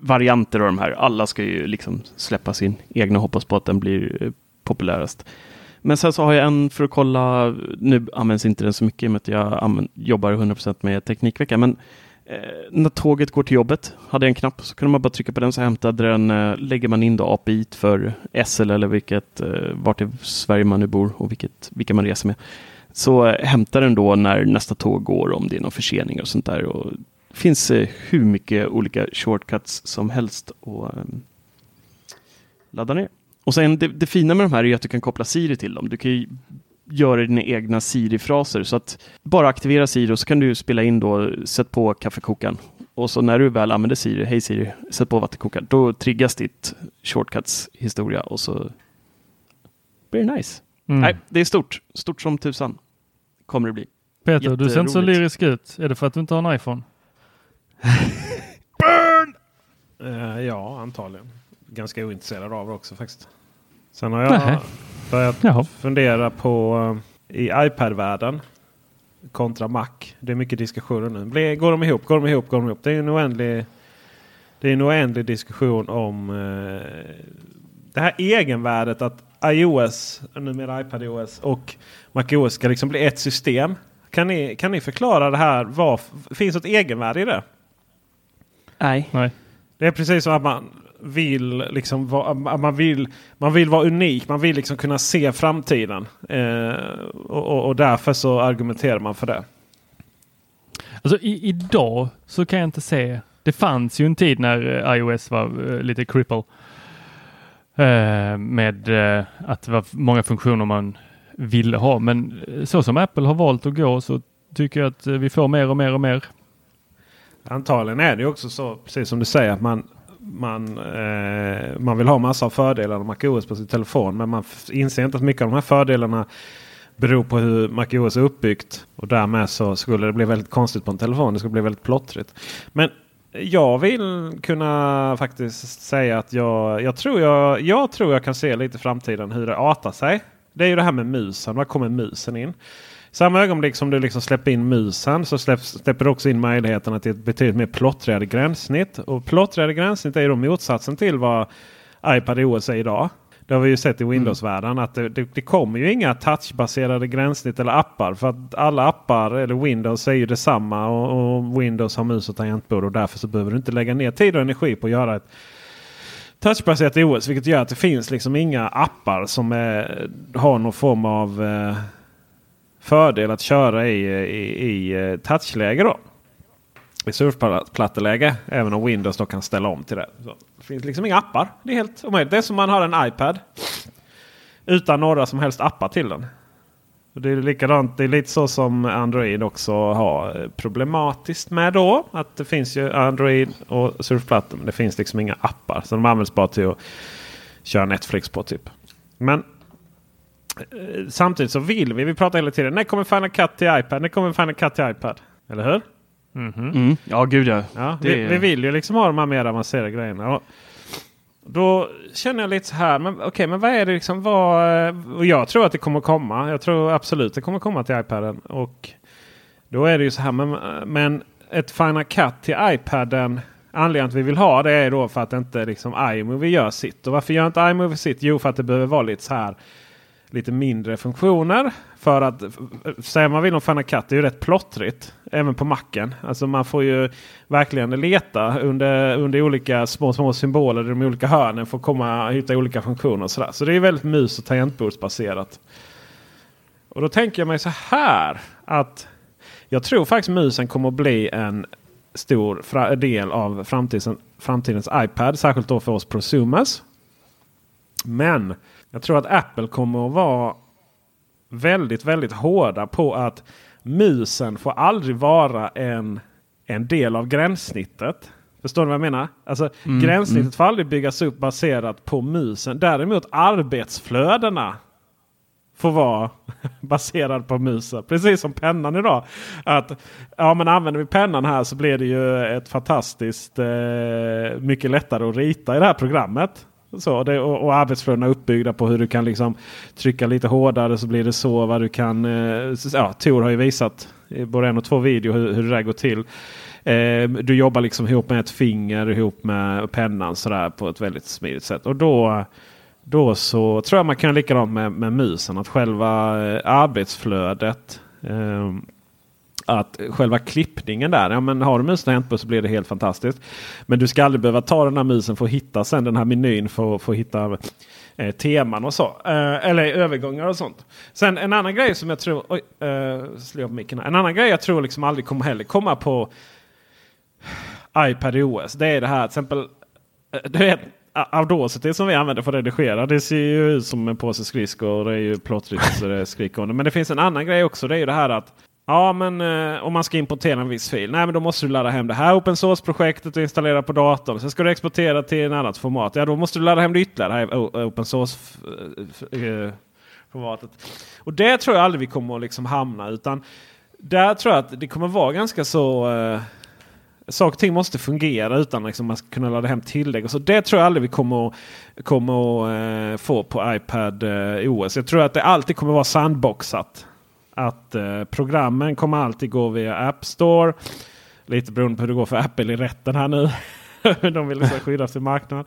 S1: varianter av de här. Alla ska ju liksom släppa sin egna och hoppas på att den blir eh, populärast. Men sen så har jag en för att kolla, nu används inte den så mycket i och med att jag jobbar 100% med Teknikveckan, men Eh, när tåget går till jobbet hade jag en knapp så kunde man bara trycka på den så hämtade den, eh, lägger man in då API för SL eller vilket, eh, vart i Sverige man nu bor och vilket, vilka man reser med. Så eh, hämtar den då när nästa tåg går om det är någon försening och sånt där. Och det finns eh, hur mycket olika shortcuts som helst att eh, ladda ner. Och sen det, det, fina med de här är att du kan koppla Siri till dem. Du kan ju göra dina egna Siri-fraser. Så att bara aktivera Siri och så kan du spela in då, sätt på kaffekokaren. Och så när du väl använder Siri, hej Siri, sätt på vattenkokaren, då triggas ditt shortcuts-historia och så blir det nice. Mm. Nej, det är stort. Stort som tusan kommer det bli.
S3: Peter, du ser inte så lyrisk ut. Är det för att du inte har en iPhone?
S2: Burn! Uh, ja, antagligen. Ganska ointresserad av det också faktiskt. Sen har jag Nähe. börjat Jaha. fundera på uh, i iPad-världen kontra Mac. Det är mycket diskussioner nu. Går de ihop? Går de ihop? Går de ihop? Det är en oändlig, det är en oändlig diskussion om uh, det här egenvärdet att iOS, numera iPadOS och MacOS ska liksom bli ett system. Kan ni, kan ni förklara det här? Vad, finns det ett egenvärde i det?
S1: Nej.
S3: Nej.
S2: Det är precis som att man vill liksom vara, man, vill, man vill vara unik. Man vill liksom kunna se framtiden. Eh, och, och, därför så argumenterar man för det.
S3: Alltså i, idag så kan jag inte se. Det fanns ju en tid när eh, iOS var uh, lite cripple. Uh, med uh, att det var många funktioner man ville ha. Men så som Apple har valt att gå så tycker jag att vi får mer och mer och mer.
S2: Antagligen är det också så, precis som du säger, att man, man, eh, man vill ha massa av fördelar med MacOS på sin telefon. Men man inser inte att mycket av de här fördelarna beror på hur MacOS är uppbyggt. Och därmed så skulle det bli väldigt konstigt på en telefon. Det skulle bli väldigt plottrigt. Men jag vill kunna faktiskt säga att jag, jag, tror jag, jag tror jag kan se lite i framtiden hur det artar sig. Det är ju det här med musen. Var kommer musen in? Samma ögonblick som du liksom släpper in musen så släpps, släpper du också in möjligheterna till ett betydligt mer plottrigare gränssnitt. Och plottrigare gränssnitt är ju då motsatsen till vad iPad OS är idag. Det har vi ju sett i Windows-världen att det, det, det kommer ju inga touchbaserade gränssnitt eller appar. För att alla appar eller Windows är ju detsamma och, och Windows har mus och tangentbord och därför så behöver du inte lägga ner tid och energi på att göra ett touchbaserat OS. Vilket gör att det finns liksom inga appar som är, har någon form av eh, fördel att köra i, i, i eh, touchläge. Då. I surfplatteläge. Även om Windows då kan ställa om till det. Så det finns liksom inga appar. Det är helt omöjligt. Det är som man har en iPad. Utan några som helst appar till den. Och det är likadant. Det är lite så som Android också har eh, problematiskt med då. Att det finns ju Android och surfplattor. Men det finns liksom inga appar. Så de används bara till att köra Netflix på typ. Men samtidigt så vill vi. Vi pratar hela tiden. När kommer Final Cut till iPad? När kommer Final Cut till iPad? Eller hur?
S1: Mm. Ja, gud ja.
S2: Ja,
S1: Det
S2: vi,
S1: är-
S2: vi vill ju liksom ha de här mer avancerade grejerna. Och då känner jag lite så här. Men okej, men vad är det liksom? Vad, eh, och jag tror att det kommer komma. Jag tror absolut det kommer komma till iPaden. Och då är det ju så här. Men, men ett Final Cut till iPaden. Anledningen att vi vill ha det är då för att inte liksom iMovie gör sitt. Och varför gör inte iMovie sitt? Jo, för att det behöver vara lite så här lite mindre funktioner. För att säga man vill om Final Cut det är ju rätt plottrigt. Även på macken. Alltså man får ju verkligen leta under, under olika små, små symboler i de olika hörnen för att komma, hitta olika funktioner. Och sådär. Så det är väldigt mus och tangentbordsbaserat. Och då tänker jag mig så här. att Jag tror faktiskt musen kommer att bli en stor del av framtidens, framtidens iPad. Särskilt då för oss prosumers. Men jag tror att Apple kommer att vara väldigt, väldigt hårda på att musen får aldrig vara en, en del av gränssnittet. Förstår ni vad jag menar? Alltså, gränssnittet får aldrig byggas upp baserat på musen. Däremot arbetsflödena får vara baserad på musen. Precis som pennan idag. Att, ja, men använder vi pennan här så blir det ju ett fantastiskt eh, mycket lättare att rita i det här programmet. Så, det, och, och arbetsflödena är uppbyggda på hur du kan liksom trycka lite hårdare så blir det så. Vad du kan, eh, ja, Tor har ju visat i både en och två videor hur, hur det där går till. Eh, du jobbar liksom ihop med ett finger ihop med pennan sådär på ett väldigt smidigt sätt. Och då, då så tror jag man kan göra likadant med, med musen. Att själva eh, arbetsflödet eh, att själva klippningen där. Ja, men har du musen på så blir det helt fantastiskt. Men du ska aldrig behöva ta den här musen för att hitta sen den här menyn för, för att hitta eh, teman och så. Eh, eller övergångar och sånt. Sen en annan grej som jag tror... Oj, eh, slår jag på micken här. En annan grej jag tror liksom aldrig kommer heller komma på iPad OS. Det är det här till exempel. Eh, du vet, Audacity som vi använder för att redigera. Det ser ju ut som en påse skridskor. och Det är ju plottrigt så det är skrikande. Men det finns en annan grej också. Det är ju det här att Ja, men eh, om man ska importera en viss fil. Nej, men då måste du ladda hem det här open source-projektet och installera på datorn. Sen ska du exportera till en annat format. Ja, då måste du ladda hem det ytterligare. Det här open source-formatet. Eh, eh, och det tror jag aldrig vi kommer att liksom hamna. Utan där tror jag att det kommer vara ganska så... Eh, saker och ting måste fungera utan att liksom man ska kunna ladda hem tillägg. Och så det tror jag aldrig vi kommer att, kommer att eh, få på iPad eh, OS. Jag tror att det alltid kommer vara sandboxat. Att eh, programmen kommer alltid gå via App Store. Lite beroende på hur det går för Apple i rätten här nu. de vill liksom skydda sin marknad.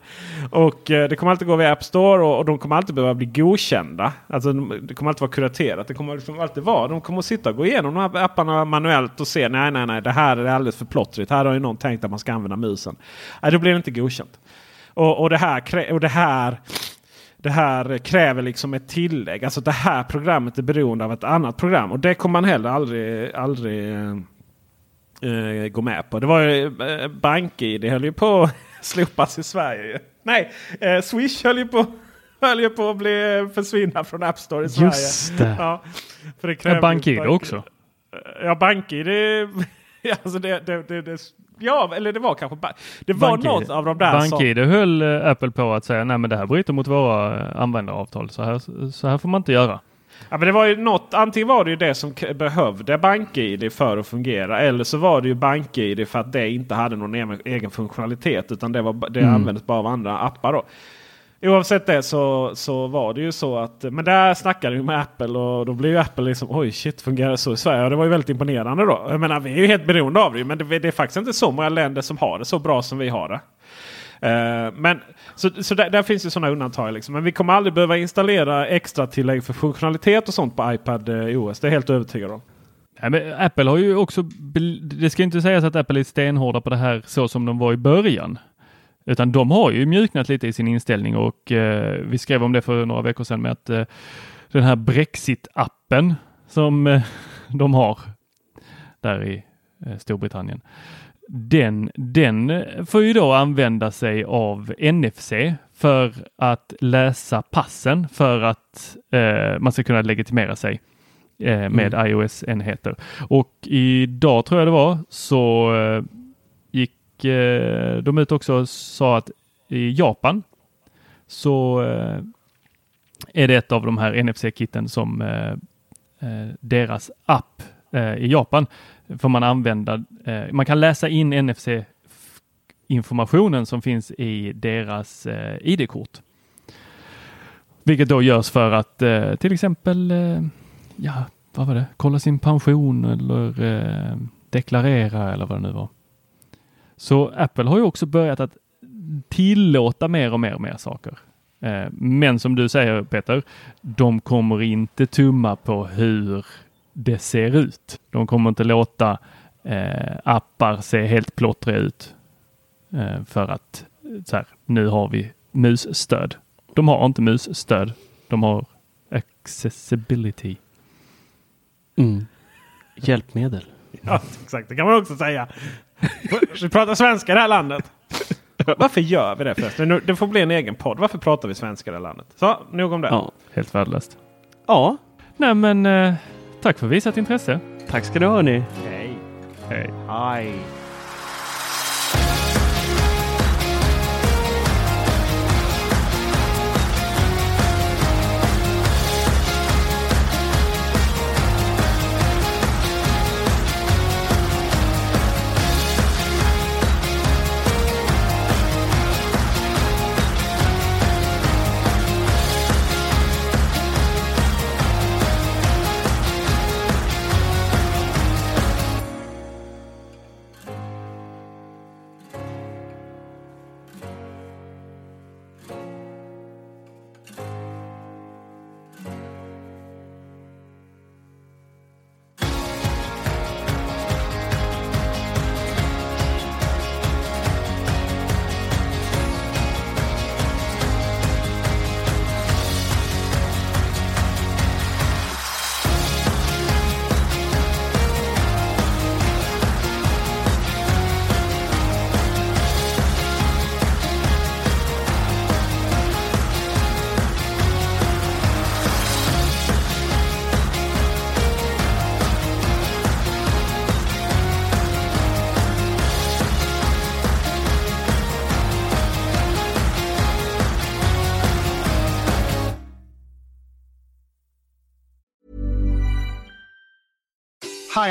S2: Och eh, det kommer alltid gå via App Store och, och de kommer alltid behöva bli godkända. Alltså, de- det kommer alltid vara kuraterat. Det kommer liksom alltid vara. De kommer att sitta och gå igenom de här apparna manuellt och se. Nej, nej, nej. Det här är alldeles för plottrigt. Här har ju någon tänkt att man ska använda musen. Nej, då blir det inte godkänt. Och, och det här, och det här det här kräver liksom ett tillägg. Alltså det här programmet är beroende av ett annat program. Och det kommer man heller aldrig, aldrig eh, eh, gå med på. Det var ju eh, BankID höll ju på att slopas i Sverige. Nej, eh, Swish höll ju på, höll ju på att bli eh, försvinna från App Store i Sverige.
S3: Just det.
S2: Ja, för det
S3: Ja,
S2: kräver
S3: BankID
S2: bank-
S3: också.
S2: Ja, BankID. ja, Alltså det, det, det, det, ja, eller det var kanske... Det var något av de där som...
S3: BankID höll eh, Apple på att säga nej men det här bryter mot våra eh, användaravtal. Så här, så här får man inte göra.
S2: Ja, men det var ju något, antingen var det ju det som behövde BankID för att fungera. Eller så var det ju BankID för att det inte hade någon egen, funktionalitet. Utan det, var, det
S3: Mm.
S2: användes bara av andra appar. Då. Oavsett det så, så var det ju så att... Men där snackade vi med Apple och då blev ju Apple liksom oj shit fungerar det så i Sverige? Och det var ju väldigt imponerande då. Jag menar vi är ju helt beroende av det men det, det är faktiskt inte så många länder som har det så bra som vi har det. Uh, men, så så där, där finns ju sådana undantag. Liksom. Men vi kommer aldrig behöva installera extra tillägg för funktionalitet och sånt på iPad eh, OS. Det är jag helt övertygad om.
S3: Nej, men Apple har ju också, det ska inte sägas att Apple är stenhårda på det här så som de var i början. Utan de har ju mjuknat lite i sin inställning och eh, vi skrev om det för några veckor sedan med att eh, den här Brexit-appen som eh, de har där i eh, Storbritannien. Den, den får ju då använda sig av NFC för att läsa passen för att eh, man ska kunna legitimera sig eh, med iOS-enheter. Och idag tror jag det var så gick eh, de ut också och sa att i Japan så eh, är det ett av de här NFC-kitten som eh, eh, deras app eh, i Japan får man använda. Eh, man kan läsa in NFC informationen som finns i deras eh, ID-kort. Vilket då görs för att eh, till exempel eh, ja, vad var det? Kolla sin pension eller eh, deklarera eller vad det nu var. Så Apple har ju också börjat att tillåta mer och mer och mer saker. Eh, men som du säger Peter, de kommer inte tumma på hur det ser ut. De kommer inte låta eh, appar se helt plottriga ut eh, för att så här, nu har vi musstöd. De har inte musstöd. De har accessibility.
S1: Mm. Hjälpmedel.
S2: Ja, exakt. Det kan man också säga. Vi pratar svenska i det här landet. Varför gör vi det förresten? Det får bli en egen podd. Varför pratar vi svenska i det här landet? Så, nog om det.
S1: Ja.
S3: Helt värdelöst.
S1: ja,
S3: Nej men eh, tack för visat intresse.
S1: tack ska du ha hörni.
S2: Hej.
S3: Hej.
S1: Hej.